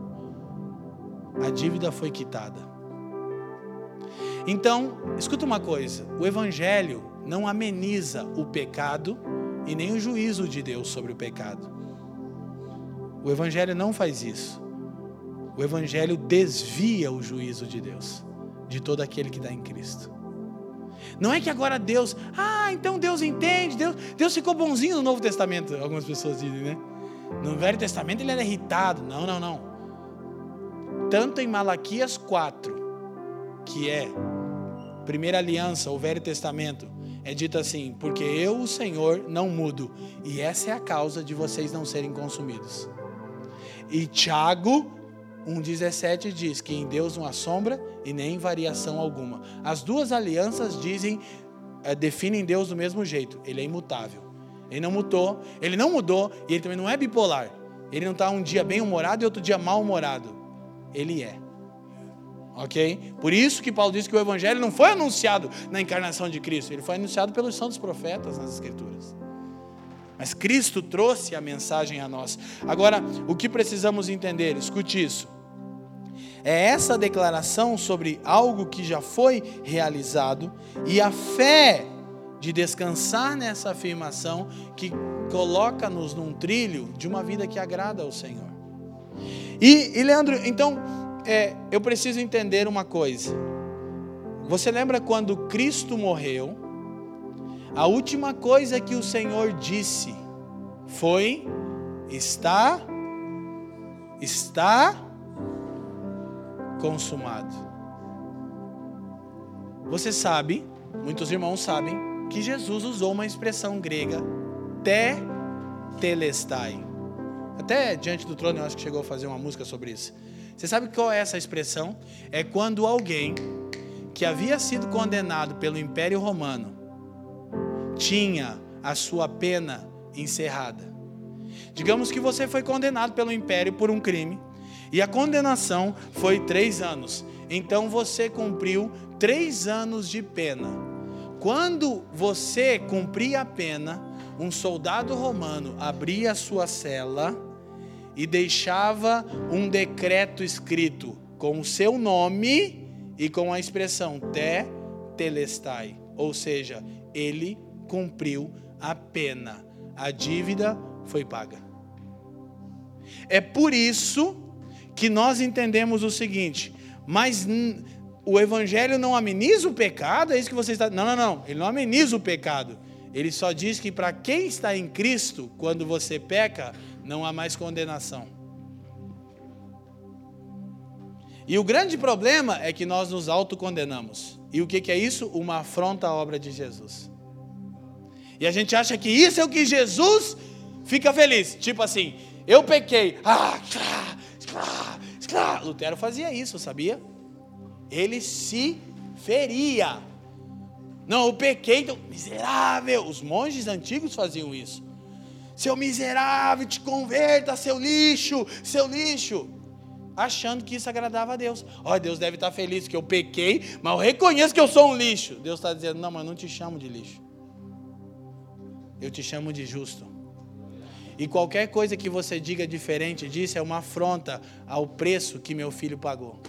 A dívida foi quitada. Então, escuta uma coisa: o Evangelho não ameniza o pecado e nem o juízo de Deus sobre o pecado. O Evangelho não faz isso. O Evangelho desvia o juízo de Deus, de todo aquele que está em Cristo. Não é que agora Deus, ah, então Deus entende, Deus, Deus ficou bonzinho no Novo Testamento, algumas pessoas dizem, né? No Velho Testamento ele era irritado. Não, não, não. Tanto em Malaquias 4, que é primeira aliança, o Velho Testamento, é dito assim: porque eu, o Senhor, não mudo, e essa é a causa de vocês não serem consumidos. E Tiago 1,17 diz que em Deus não há sombra e nem variação alguma. As duas alianças dizem, é, definem Deus do mesmo jeito. Ele é imutável. Ele não mudou, ele não mudou e ele também não é bipolar. Ele não está um dia bem humorado e outro dia mal humorado. Ele é. Ok? Por isso que Paulo diz que o Evangelho não foi anunciado na encarnação de Cristo, ele foi anunciado pelos santos profetas nas Escrituras. Mas Cristo trouxe a mensagem a nós. Agora, o que precisamos entender, escute isso. É essa declaração sobre algo que já foi realizado e a fé de descansar nessa afirmação que coloca-nos num trilho de uma vida que agrada ao Senhor. E, e Leandro, então, é, eu preciso entender uma coisa. Você lembra quando Cristo morreu? A última coisa que o Senhor disse foi: está, está consumado. Você sabe, muitos irmãos sabem, que Jesus usou uma expressão grega, te telestai. Até diante do trono eu acho que chegou a fazer uma música sobre isso. Você sabe qual é essa expressão? É quando alguém que havia sido condenado pelo Império Romano tinha a sua pena encerrada. Digamos que você foi condenado pelo Império por um crime e a condenação foi três anos. Então você cumpriu três anos de pena. Quando você cumpria a pena, um soldado romano abria a sua cela e deixava um decreto escrito com o seu nome e com a expressão te telestai, ou seja, ele cumpriu a pena, a dívida foi paga. É por isso que nós entendemos o seguinte, mas o evangelho não ameniza o pecado, é isso que você está. Não, não, não, ele não ameniza o pecado. Ele só diz que para quem está em Cristo, quando você peca, não há mais condenação. E o grande problema é que nós nos autocondenamos. E o que é isso? Uma afronta à obra de Jesus. E a gente acha que isso é o que Jesus fica feliz. Tipo assim, eu pequei. Ah, Lutero fazia isso, sabia? Ele se feria. Não, eu pequei, então, miserável. Os monges antigos faziam isso. Seu miserável, te converta, seu lixo, seu lixo. Achando que isso agradava a Deus. Olha, Deus deve estar feliz que eu pequei, mas eu reconheço que eu sou um lixo. Deus está dizendo: não, mas eu não te chamo de lixo. Eu te chamo de justo. E qualquer coisa que você diga diferente disso é uma afronta ao preço que meu filho pagou.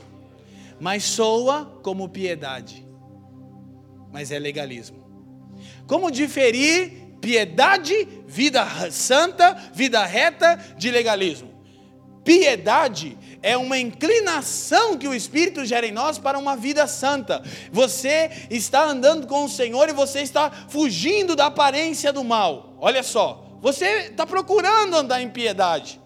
Mas soa como piedade, mas é legalismo. Como diferir Piedade, vida santa, vida reta de legalismo. Piedade é uma inclinação que o Espírito gera em nós para uma vida santa. Você está andando com o Senhor e você está fugindo da aparência do mal. Olha só, você está procurando andar em piedade.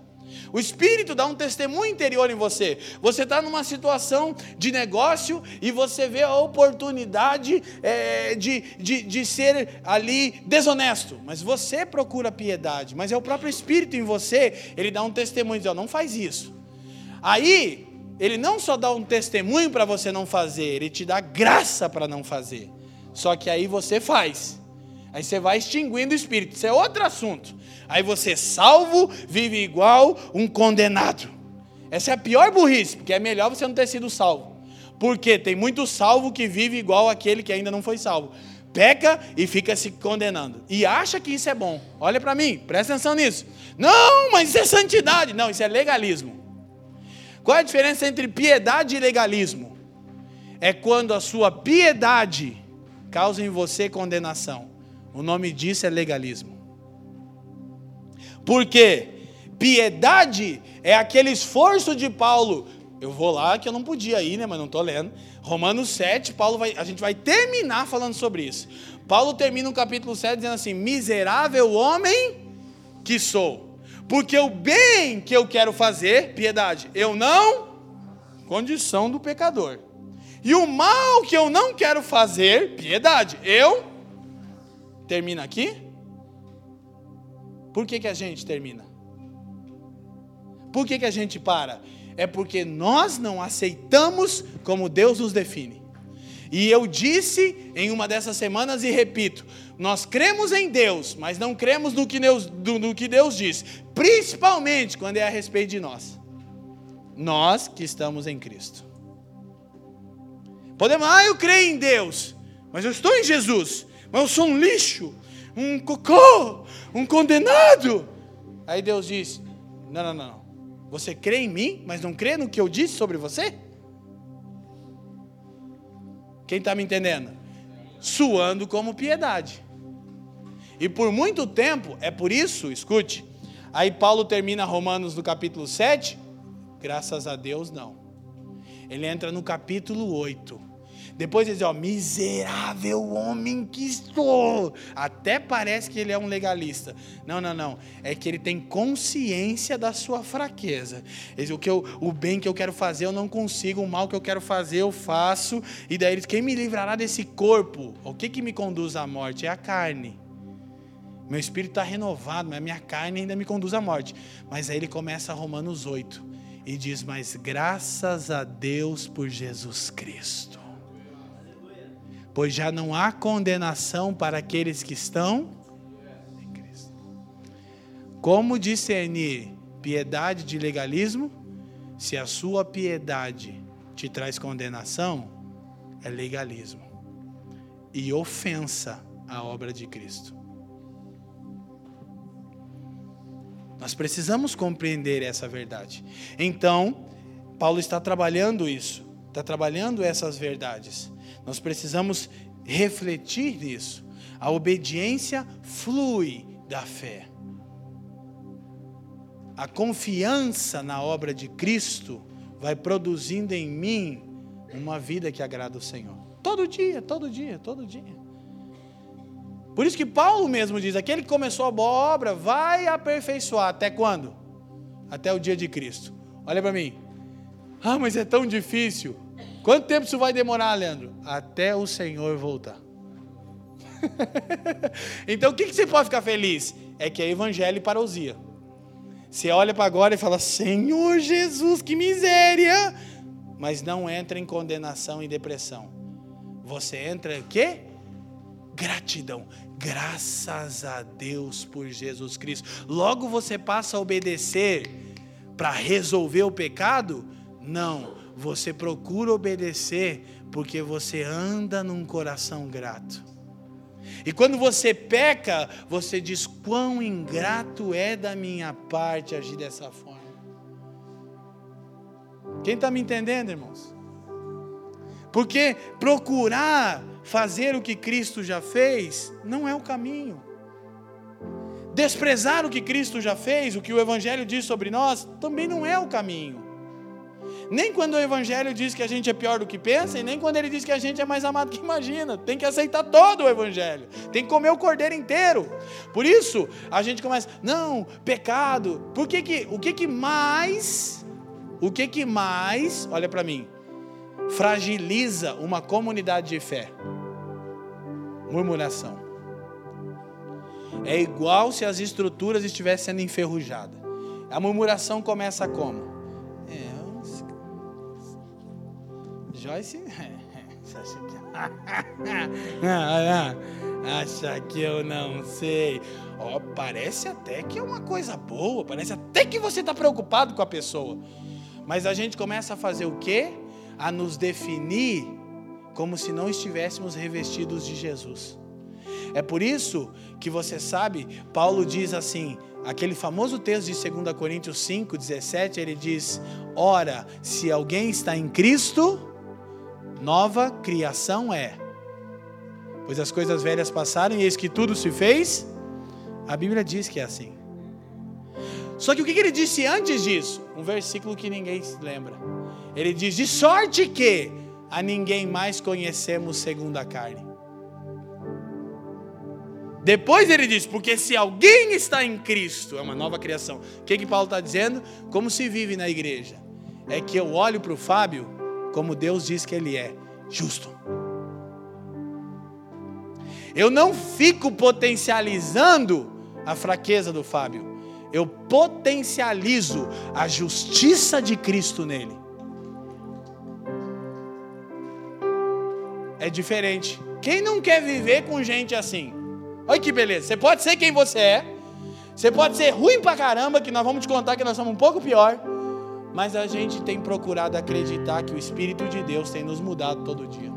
O Espírito dá um testemunho interior em você. Você está numa situação de negócio e você vê a oportunidade é, de, de, de ser ali desonesto. Mas você procura piedade. Mas é o próprio Espírito em você. Ele dá um testemunho. Diz, oh, não faz isso. Aí, ele não só dá um testemunho para você não fazer, ele te dá graça para não fazer. Só que aí você faz. Aí você vai extinguindo o espírito. Isso é outro assunto. Aí você, salvo, vive igual um condenado. Essa é a pior burrice, porque é melhor você não ter sido salvo. Porque tem muito salvo que vive igual aquele que ainda não foi salvo. Peca e fica se condenando. E acha que isso é bom. Olha para mim, presta atenção nisso. Não, mas isso é santidade. Não, isso é legalismo. Qual é a diferença entre piedade e legalismo? É quando a sua piedade causa em você condenação. O nome disso é legalismo. Porque piedade é aquele esforço de Paulo. Eu vou lá que eu não podia ir, né, mas não estou lendo. Romanos 7, Paulo vai, a gente vai terminar falando sobre isso. Paulo termina o capítulo 7 dizendo assim: Miserável homem que sou, porque o bem que eu quero fazer, piedade, eu não, condição do pecador. E o mal que eu não quero fazer, piedade, eu termina aqui? Por que, que a gente termina? Por que, que a gente para? é porque nós não aceitamos como Deus nos define. E eu disse em uma dessas semanas e repito: nós cremos em Deus, mas não cremos no que Deus, no que Deus diz, principalmente quando é a respeito de nós. Nós que estamos em Cristo. Podemos, ah, eu creio em Deus, mas eu estou em Jesus, mas eu sou um lixo, um cocô, um condenado. Aí Deus diz: não, não, não. Você crê em mim, mas não crê no que eu disse sobre você? Quem está me entendendo? Suando como piedade. E por muito tempo, é por isso, escute, aí Paulo termina Romanos no capítulo 7, graças a Deus não. Ele entra no capítulo 8. Depois ele diz, ó, miserável homem que sou. Até parece que ele é um legalista. Não, não, não. É que ele tem consciência da sua fraqueza. Ele diz, o, que eu, o bem que eu quero fazer eu não consigo, o mal que eu quero fazer eu faço. E daí ele diz, quem me livrará desse corpo? O que, que me conduz à morte? É a carne. Meu espírito está renovado, mas a minha carne ainda me conduz à morte. Mas aí ele começa Romanos 8 e diz: Mas graças a Deus por Jesus Cristo pois já não há condenação para aqueles que estão em Cristo. Como discernir piedade de legalismo? Se a sua piedade te traz condenação, é legalismo e ofensa à obra de Cristo. Nós precisamos compreender essa verdade. Então, Paulo está trabalhando isso, está trabalhando essas verdades. Nós precisamos refletir nisso. A obediência flui da fé. A confiança na obra de Cristo vai produzindo em mim uma vida que agrada o Senhor. Todo dia, todo dia, todo dia. Por isso que Paulo mesmo diz: aquele que começou a boa obra vai aperfeiçoar. Até quando? Até o dia de Cristo. Olha para mim. Ah, mas é tão difícil. Quanto tempo isso vai demorar, Leandro? Até o Senhor voltar. então o que, que você pode ficar feliz? É que é evangelho e parousia. Você olha para agora e fala: Senhor Jesus, que miséria! Mas não entra em condenação e depressão. Você entra em quê? Gratidão. Graças a Deus por Jesus Cristo. Logo você passa a obedecer para resolver o pecado? Não você procura obedecer porque você anda num coração grato. E quando você peca, você diz: quão ingrato é da minha parte agir dessa forma. Quem está me entendendo, irmãos? Porque procurar fazer o que Cristo já fez não é o caminho. Desprezar o que Cristo já fez, o que o Evangelho diz sobre nós, também não é o caminho. Nem quando o Evangelho diz que a gente é pior do que pensa, e nem quando ele diz que a gente é mais amado que imagina. Tem que aceitar todo o Evangelho. Tem que comer o cordeiro inteiro. Por isso, a gente começa, não, pecado. Por que que, o que que mais, o que que mais, olha para mim, fragiliza uma comunidade de fé? Murmuração. É igual se as estruturas estivessem sendo enferrujadas. A murmuração começa como? Joyce. Acha que eu não sei. oh, parece até que é uma coisa boa, parece até que você está preocupado com a pessoa. Mas a gente começa a fazer o quê? A nos definir como se não estivéssemos revestidos de Jesus. É por isso que você sabe, Paulo diz assim: aquele famoso texto de 2 Coríntios 5, 17, ele diz: Ora, se alguém está em Cristo, nova criação é. Pois as coisas velhas passaram e eis que tudo se fez. A Bíblia diz que é assim. Só que o que ele disse antes disso? Um versículo que ninguém se lembra. Ele diz: De sorte que a ninguém mais conhecemos segundo a carne. Depois ele diz: Porque se alguém está em Cristo, é uma nova criação. O que, que Paulo está dizendo? Como se vive na igreja? É que eu olho para o Fábio como Deus diz que Ele é, justo. Eu não fico potencializando a fraqueza do Fábio. eu potencializo a justiça de Cristo nele. É diferente. Quem não quer viver com gente assim? Olha que beleza. Você pode ser quem você é. Você pode ser ruim pra caramba, que nós vamos te contar que nós somos um pouco pior. Mas a gente tem procurado acreditar que o Espírito de Deus tem nos mudado todo dia.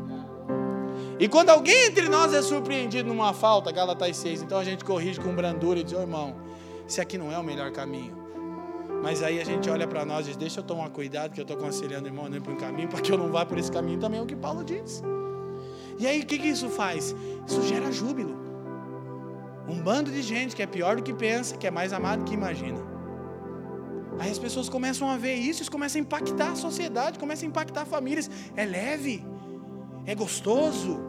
E quando alguém entre nós é surpreendido numa falta, Galatas 6, então a gente corrige com brandura e diz: oh, irmão, esse aqui não é o melhor caminho. Mas aí a gente olha para nós e diz: deixa eu tomar cuidado, que eu estou aconselhando o irmão a ir para um caminho, para que eu não vá por esse caminho também, é o que Paulo diz. E aí o que, que isso faz? Isso gera júbilo. Um bando de gente que é pior do que pensa, que é mais amado do que imagina. Aí as pessoas começam a ver isso, isso começa a impactar a sociedade, começa a impactar famílias. É leve é gostoso,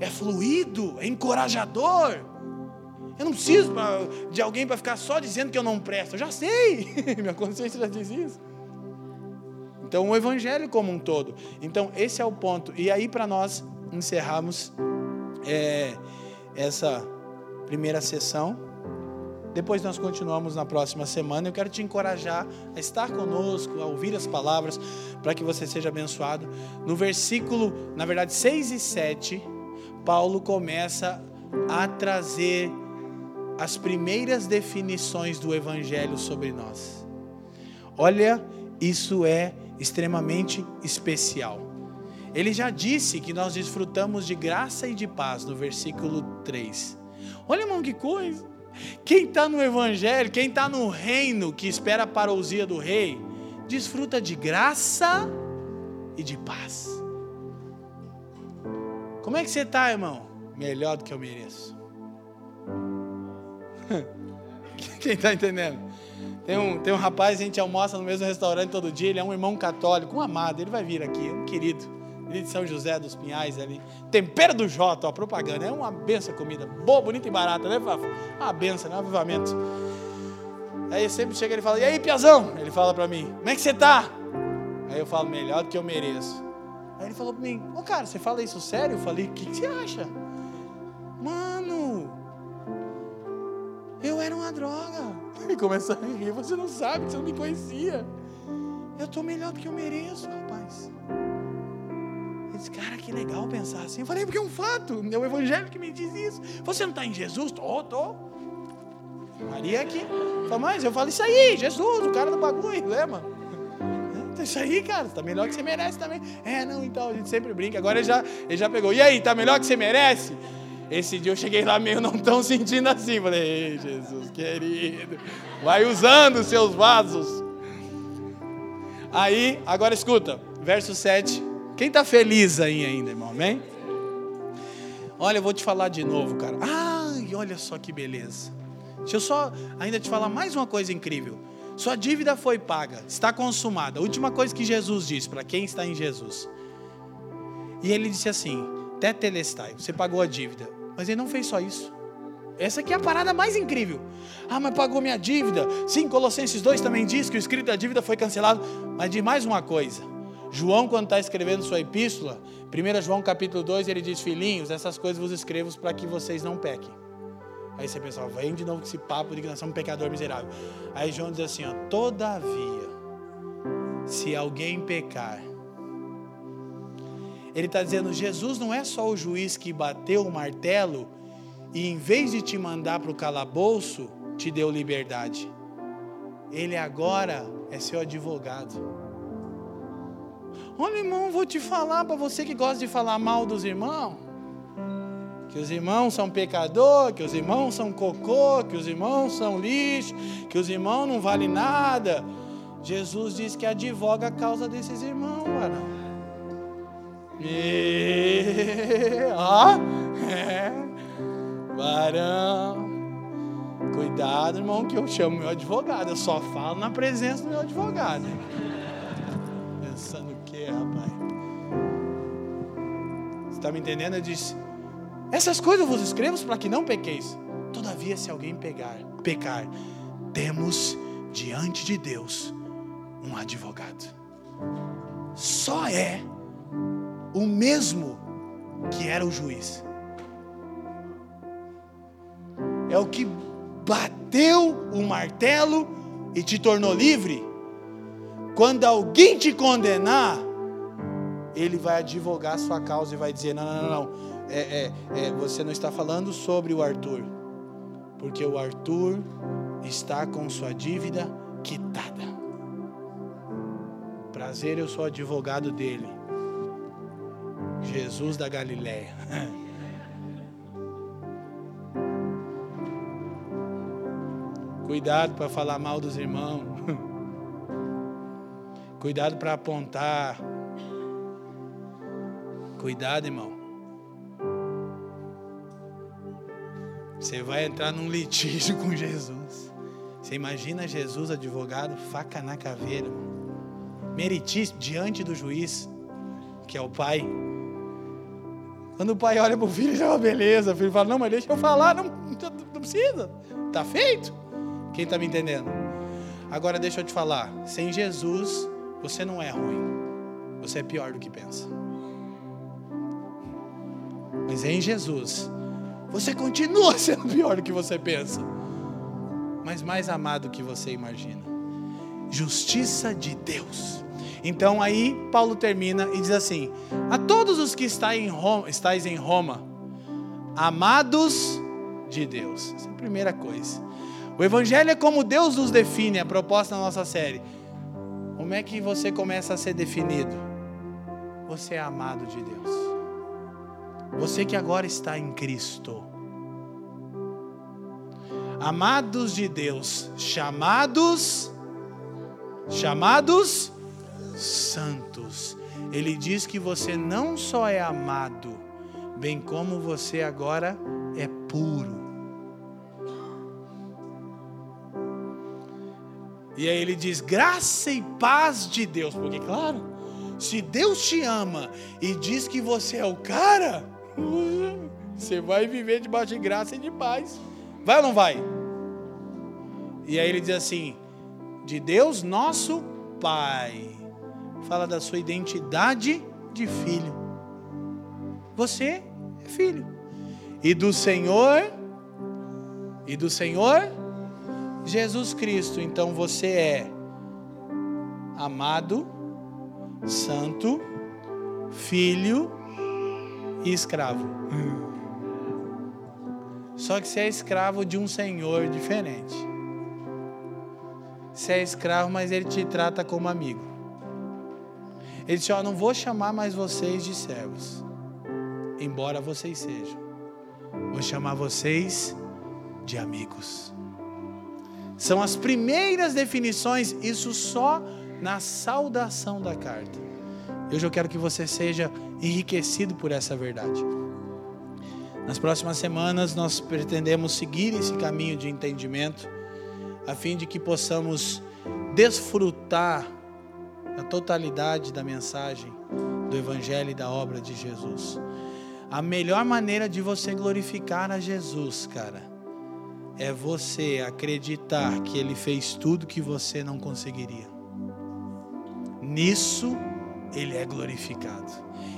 é fluido, é encorajador. Eu não preciso de alguém para ficar só dizendo que eu não presto. Eu já sei, minha consciência já diz isso. Então, o evangelho como um todo. Então, esse é o ponto. E aí, para nós encerrarmos é, essa primeira sessão, depois nós continuamos na próxima semana. Eu quero te encorajar a estar conosco, a ouvir as palavras, para que você seja abençoado. No versículo, na verdade, 6 e 7, Paulo começa a trazer as primeiras definições do evangelho sobre nós. Olha, isso é extremamente especial. Ele já disse que nós desfrutamos de graça e de paz no versículo 3. Olha, irmão, que coisa! Quem está no Evangelho, quem está no reino que espera a parousia do rei, desfruta de graça e de paz. Como é que você está, irmão? Melhor do que eu mereço. Quem está entendendo? Tem um, tem um rapaz, a gente almoça no mesmo restaurante todo dia, ele é um irmão católico, um amado, ele vai vir aqui, um querido de São José dos Pinhais ali. Tempero do Jota, ó, propaganda. É uma benção comida. Boa, bonita e barata, né, Fafo? Uma benção, né? Um avivamento. Aí sempre chega e fala, e aí, Piazão? Ele fala para mim, como é que você tá? Aí eu falo, melhor do que eu mereço. Aí ele falou para mim, ô oh, cara, você fala isso sério? Eu falei, o que, que você acha? Mano, eu era uma droga. Ele começa a rir, você não sabe, você não me conhecia. Eu estou melhor do que eu mereço, rapaz. Disse, cara, que legal pensar assim. Eu falei, porque é um fato, é o Evangelho que me diz isso. Você não está em Jesus? Tô, tô. Maria aqui. Falei, mas eu falo isso aí, Jesus, o cara do bagulho, lembra? É isso aí, cara, está melhor que você merece também. É, não, então, a gente sempre brinca. Agora ele já, ele já pegou. E aí, está melhor que você merece? Esse dia eu cheguei lá meio não tão sentindo assim. Falei, ei, Jesus querido, vai usando os seus vasos. Aí, agora escuta, verso 7 quem está feliz aí ainda, irmão? Amém? Olha, eu vou te falar de novo, cara. Ai, olha só que beleza. Deixa eu só ainda te falar mais uma coisa incrível. Sua dívida foi paga, está consumada. A última coisa que Jesus disse para quem está em Jesus. E ele disse assim: Tetelestai, você pagou a dívida. Mas ele não fez só isso. Essa aqui é a parada mais incrível. Ah, mas pagou minha dívida. Sim, Colossenses 2 também diz que o escrito da dívida foi cancelado. Mas de mais uma coisa. João, quando está escrevendo sua epístola, 1 João capítulo 2, ele diz: Filhinhos, essas coisas vos escrevo para que vocês não pequem. Aí você pensa, vem de novo com esse papo de que nós somos um pecador miserável. Aí João diz assim: ó, Todavia, se alguém pecar, ele está dizendo: Jesus não é só o juiz que bateu o martelo e em vez de te mandar para o calabouço, te deu liberdade. Ele agora é seu advogado. Olha, irmão, vou te falar para você que gosta de falar mal dos irmãos. Que os irmãos são pecador, que os irmãos são cocô, que os irmãos são lixo, que os irmãos não valem nada. Jesus diz que advoga a causa desses irmãos, varão. E... Ó, é. Varão. Cuidado, irmão, que eu chamo meu advogado. Eu só falo na presença do meu advogado. Pensando está me entendendo? Ele disse: Essas coisas vos escrevo para que não pequeis. Todavia, se alguém pegar, pecar, temos diante de Deus um advogado. Só é o mesmo que era o juiz. É o que bateu o martelo e te tornou livre, quando alguém te condenar, ele vai advogar a sua causa e vai dizer: não, não, não, não. É, é, é, você não está falando sobre o Arthur, porque o Arthur está com sua dívida quitada. Prazer, eu sou advogado dele. Jesus da Galileia. Cuidado para falar mal dos irmãos. Cuidado para apontar. Cuidado, irmão. Você vai entrar num litígio com Jesus. Você imagina Jesus, advogado, faca na caveira, meritíssimo, diante do juiz, que é o pai. Quando o pai olha para o filho, já é uma beleza. O filho fala: Não, mas deixa eu falar, não, não precisa, está feito. Quem está me entendendo? Agora deixa eu te falar: sem Jesus, você não é ruim, você é pior do que pensa. Mas em Jesus, você continua sendo pior do que você pensa, mas mais amado do que você imagina. Justiça de Deus. Então aí Paulo termina e diz assim: A todos os que estáis em Roma, estáis em Roma amados de Deus. Essa é a primeira coisa. O Evangelho é como Deus nos define, a proposta da nossa série. Como é que você começa a ser definido? Você é amado de Deus. Você que agora está em Cristo. Amados de Deus, chamados, chamados santos. Ele diz que você não só é amado, bem como você agora é puro. E aí ele diz: graça e paz de Deus, porque, claro, se Deus te ama e diz que você é o cara, você vai viver debaixo de graça e de paz. Vai ou não vai? E aí ele diz assim: de Deus nosso Pai. Fala da sua identidade de filho. Você é filho. E do Senhor, e do Senhor Jesus Cristo, então você é amado, santo, filho e escravo. Só que você é escravo de um senhor diferente. Você é escravo, mas ele te trata como amigo. Ele diz: Ó, não vou chamar mais vocês de servos, embora vocês sejam. Vou chamar vocês de amigos. São as primeiras definições, isso só na saudação da carta. Hoje eu quero que você seja enriquecido por essa verdade. Nas próximas semanas nós pretendemos seguir esse caminho de entendimento, a fim de que possamos desfrutar a totalidade da mensagem do Evangelho e da obra de Jesus. A melhor maneira de você glorificar a Jesus, cara, é você acreditar que Ele fez tudo que você não conseguiria. Nisso Ele é glorificado.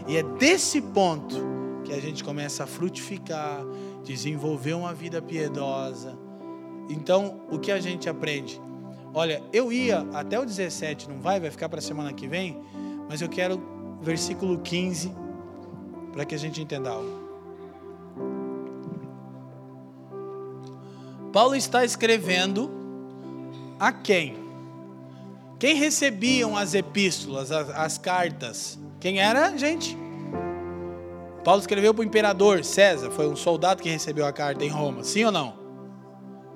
E é desse ponto que a gente começa a frutificar, desenvolver uma vida piedosa. Então, o que a gente aprende? Olha, eu ia até o 17, não vai? Vai ficar para a semana que vem, mas eu quero versículo 15 para que a gente entenda algo. Paulo está escrevendo a quem? Quem recebiam as epístolas, as, as cartas? Quem era, gente? Paulo escreveu para o imperador César, foi um soldado que recebeu a carta em Roma, sim ou não?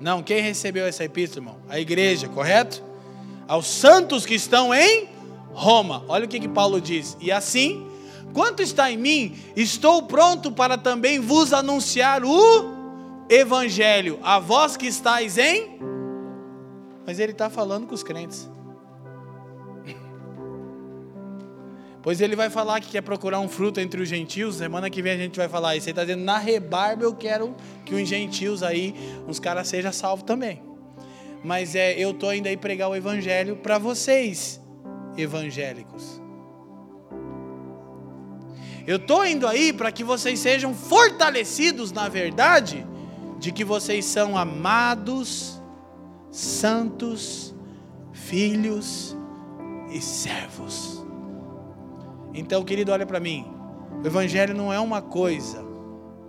Não, quem recebeu essa epístola, irmão? A igreja, correto? Aos santos que estão em Roma. Olha o que, que Paulo diz. E assim, quanto está em mim, estou pronto para também vos anunciar o evangelho, a vós que estáis em. Mas ele está falando com os crentes. Pois ele vai falar que quer procurar um fruto entre os gentios. Semana que vem a gente vai falar isso. Ele está dizendo, na rebarba eu quero que os gentios aí, uns caras sejam salvos também. Mas é, eu estou indo aí pregar o evangelho para vocês, evangélicos. Eu estou indo aí para que vocês sejam fortalecidos na verdade de que vocês são amados, santos, filhos e servos. Então, querido, olha para mim. O Evangelho não é uma coisa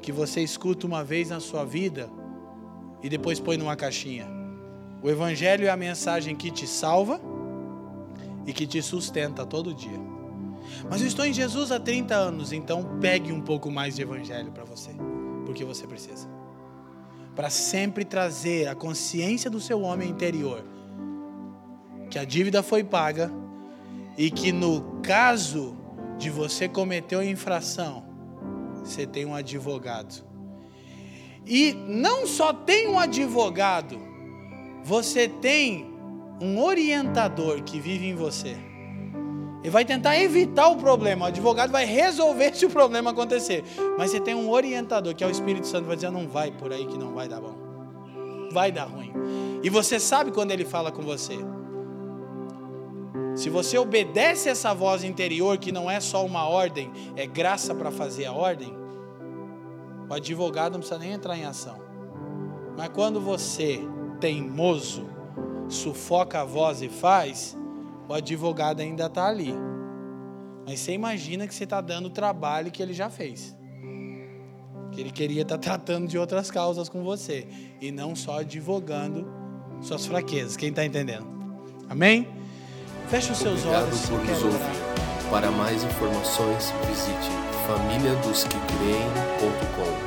que você escuta uma vez na sua vida e depois põe numa caixinha. O Evangelho é a mensagem que te salva e que te sustenta todo dia. Mas eu estou em Jesus há 30 anos, então pegue um pouco mais de Evangelho para você, porque você precisa. Para sempre trazer a consciência do seu homem interior que a dívida foi paga e que no caso de você cometer uma infração, você tem um advogado. E não só tem um advogado, você tem um orientador que vive em você. Ele vai tentar evitar o problema. O advogado vai resolver se o problema acontecer. Mas você tem um orientador, que é o Espírito Santo, vai dizer: não vai por aí que não vai dar bom. Vai dar ruim. E você sabe quando ele fala com você. Se você obedece essa voz interior, que não é só uma ordem, é graça para fazer a ordem, o advogado não precisa nem entrar em ação. Mas quando você, teimoso, sufoca a voz e faz, o advogado ainda está ali. Mas você imagina que você está dando o trabalho que ele já fez. Que ele queria estar tá tratando de outras causas com você. E não só advogando suas fraquezas. Quem está entendendo? Amém? Feche os seus Obrigado olhos. por nos ouvir. Para mais informações, visite famíliadosquecreem.com.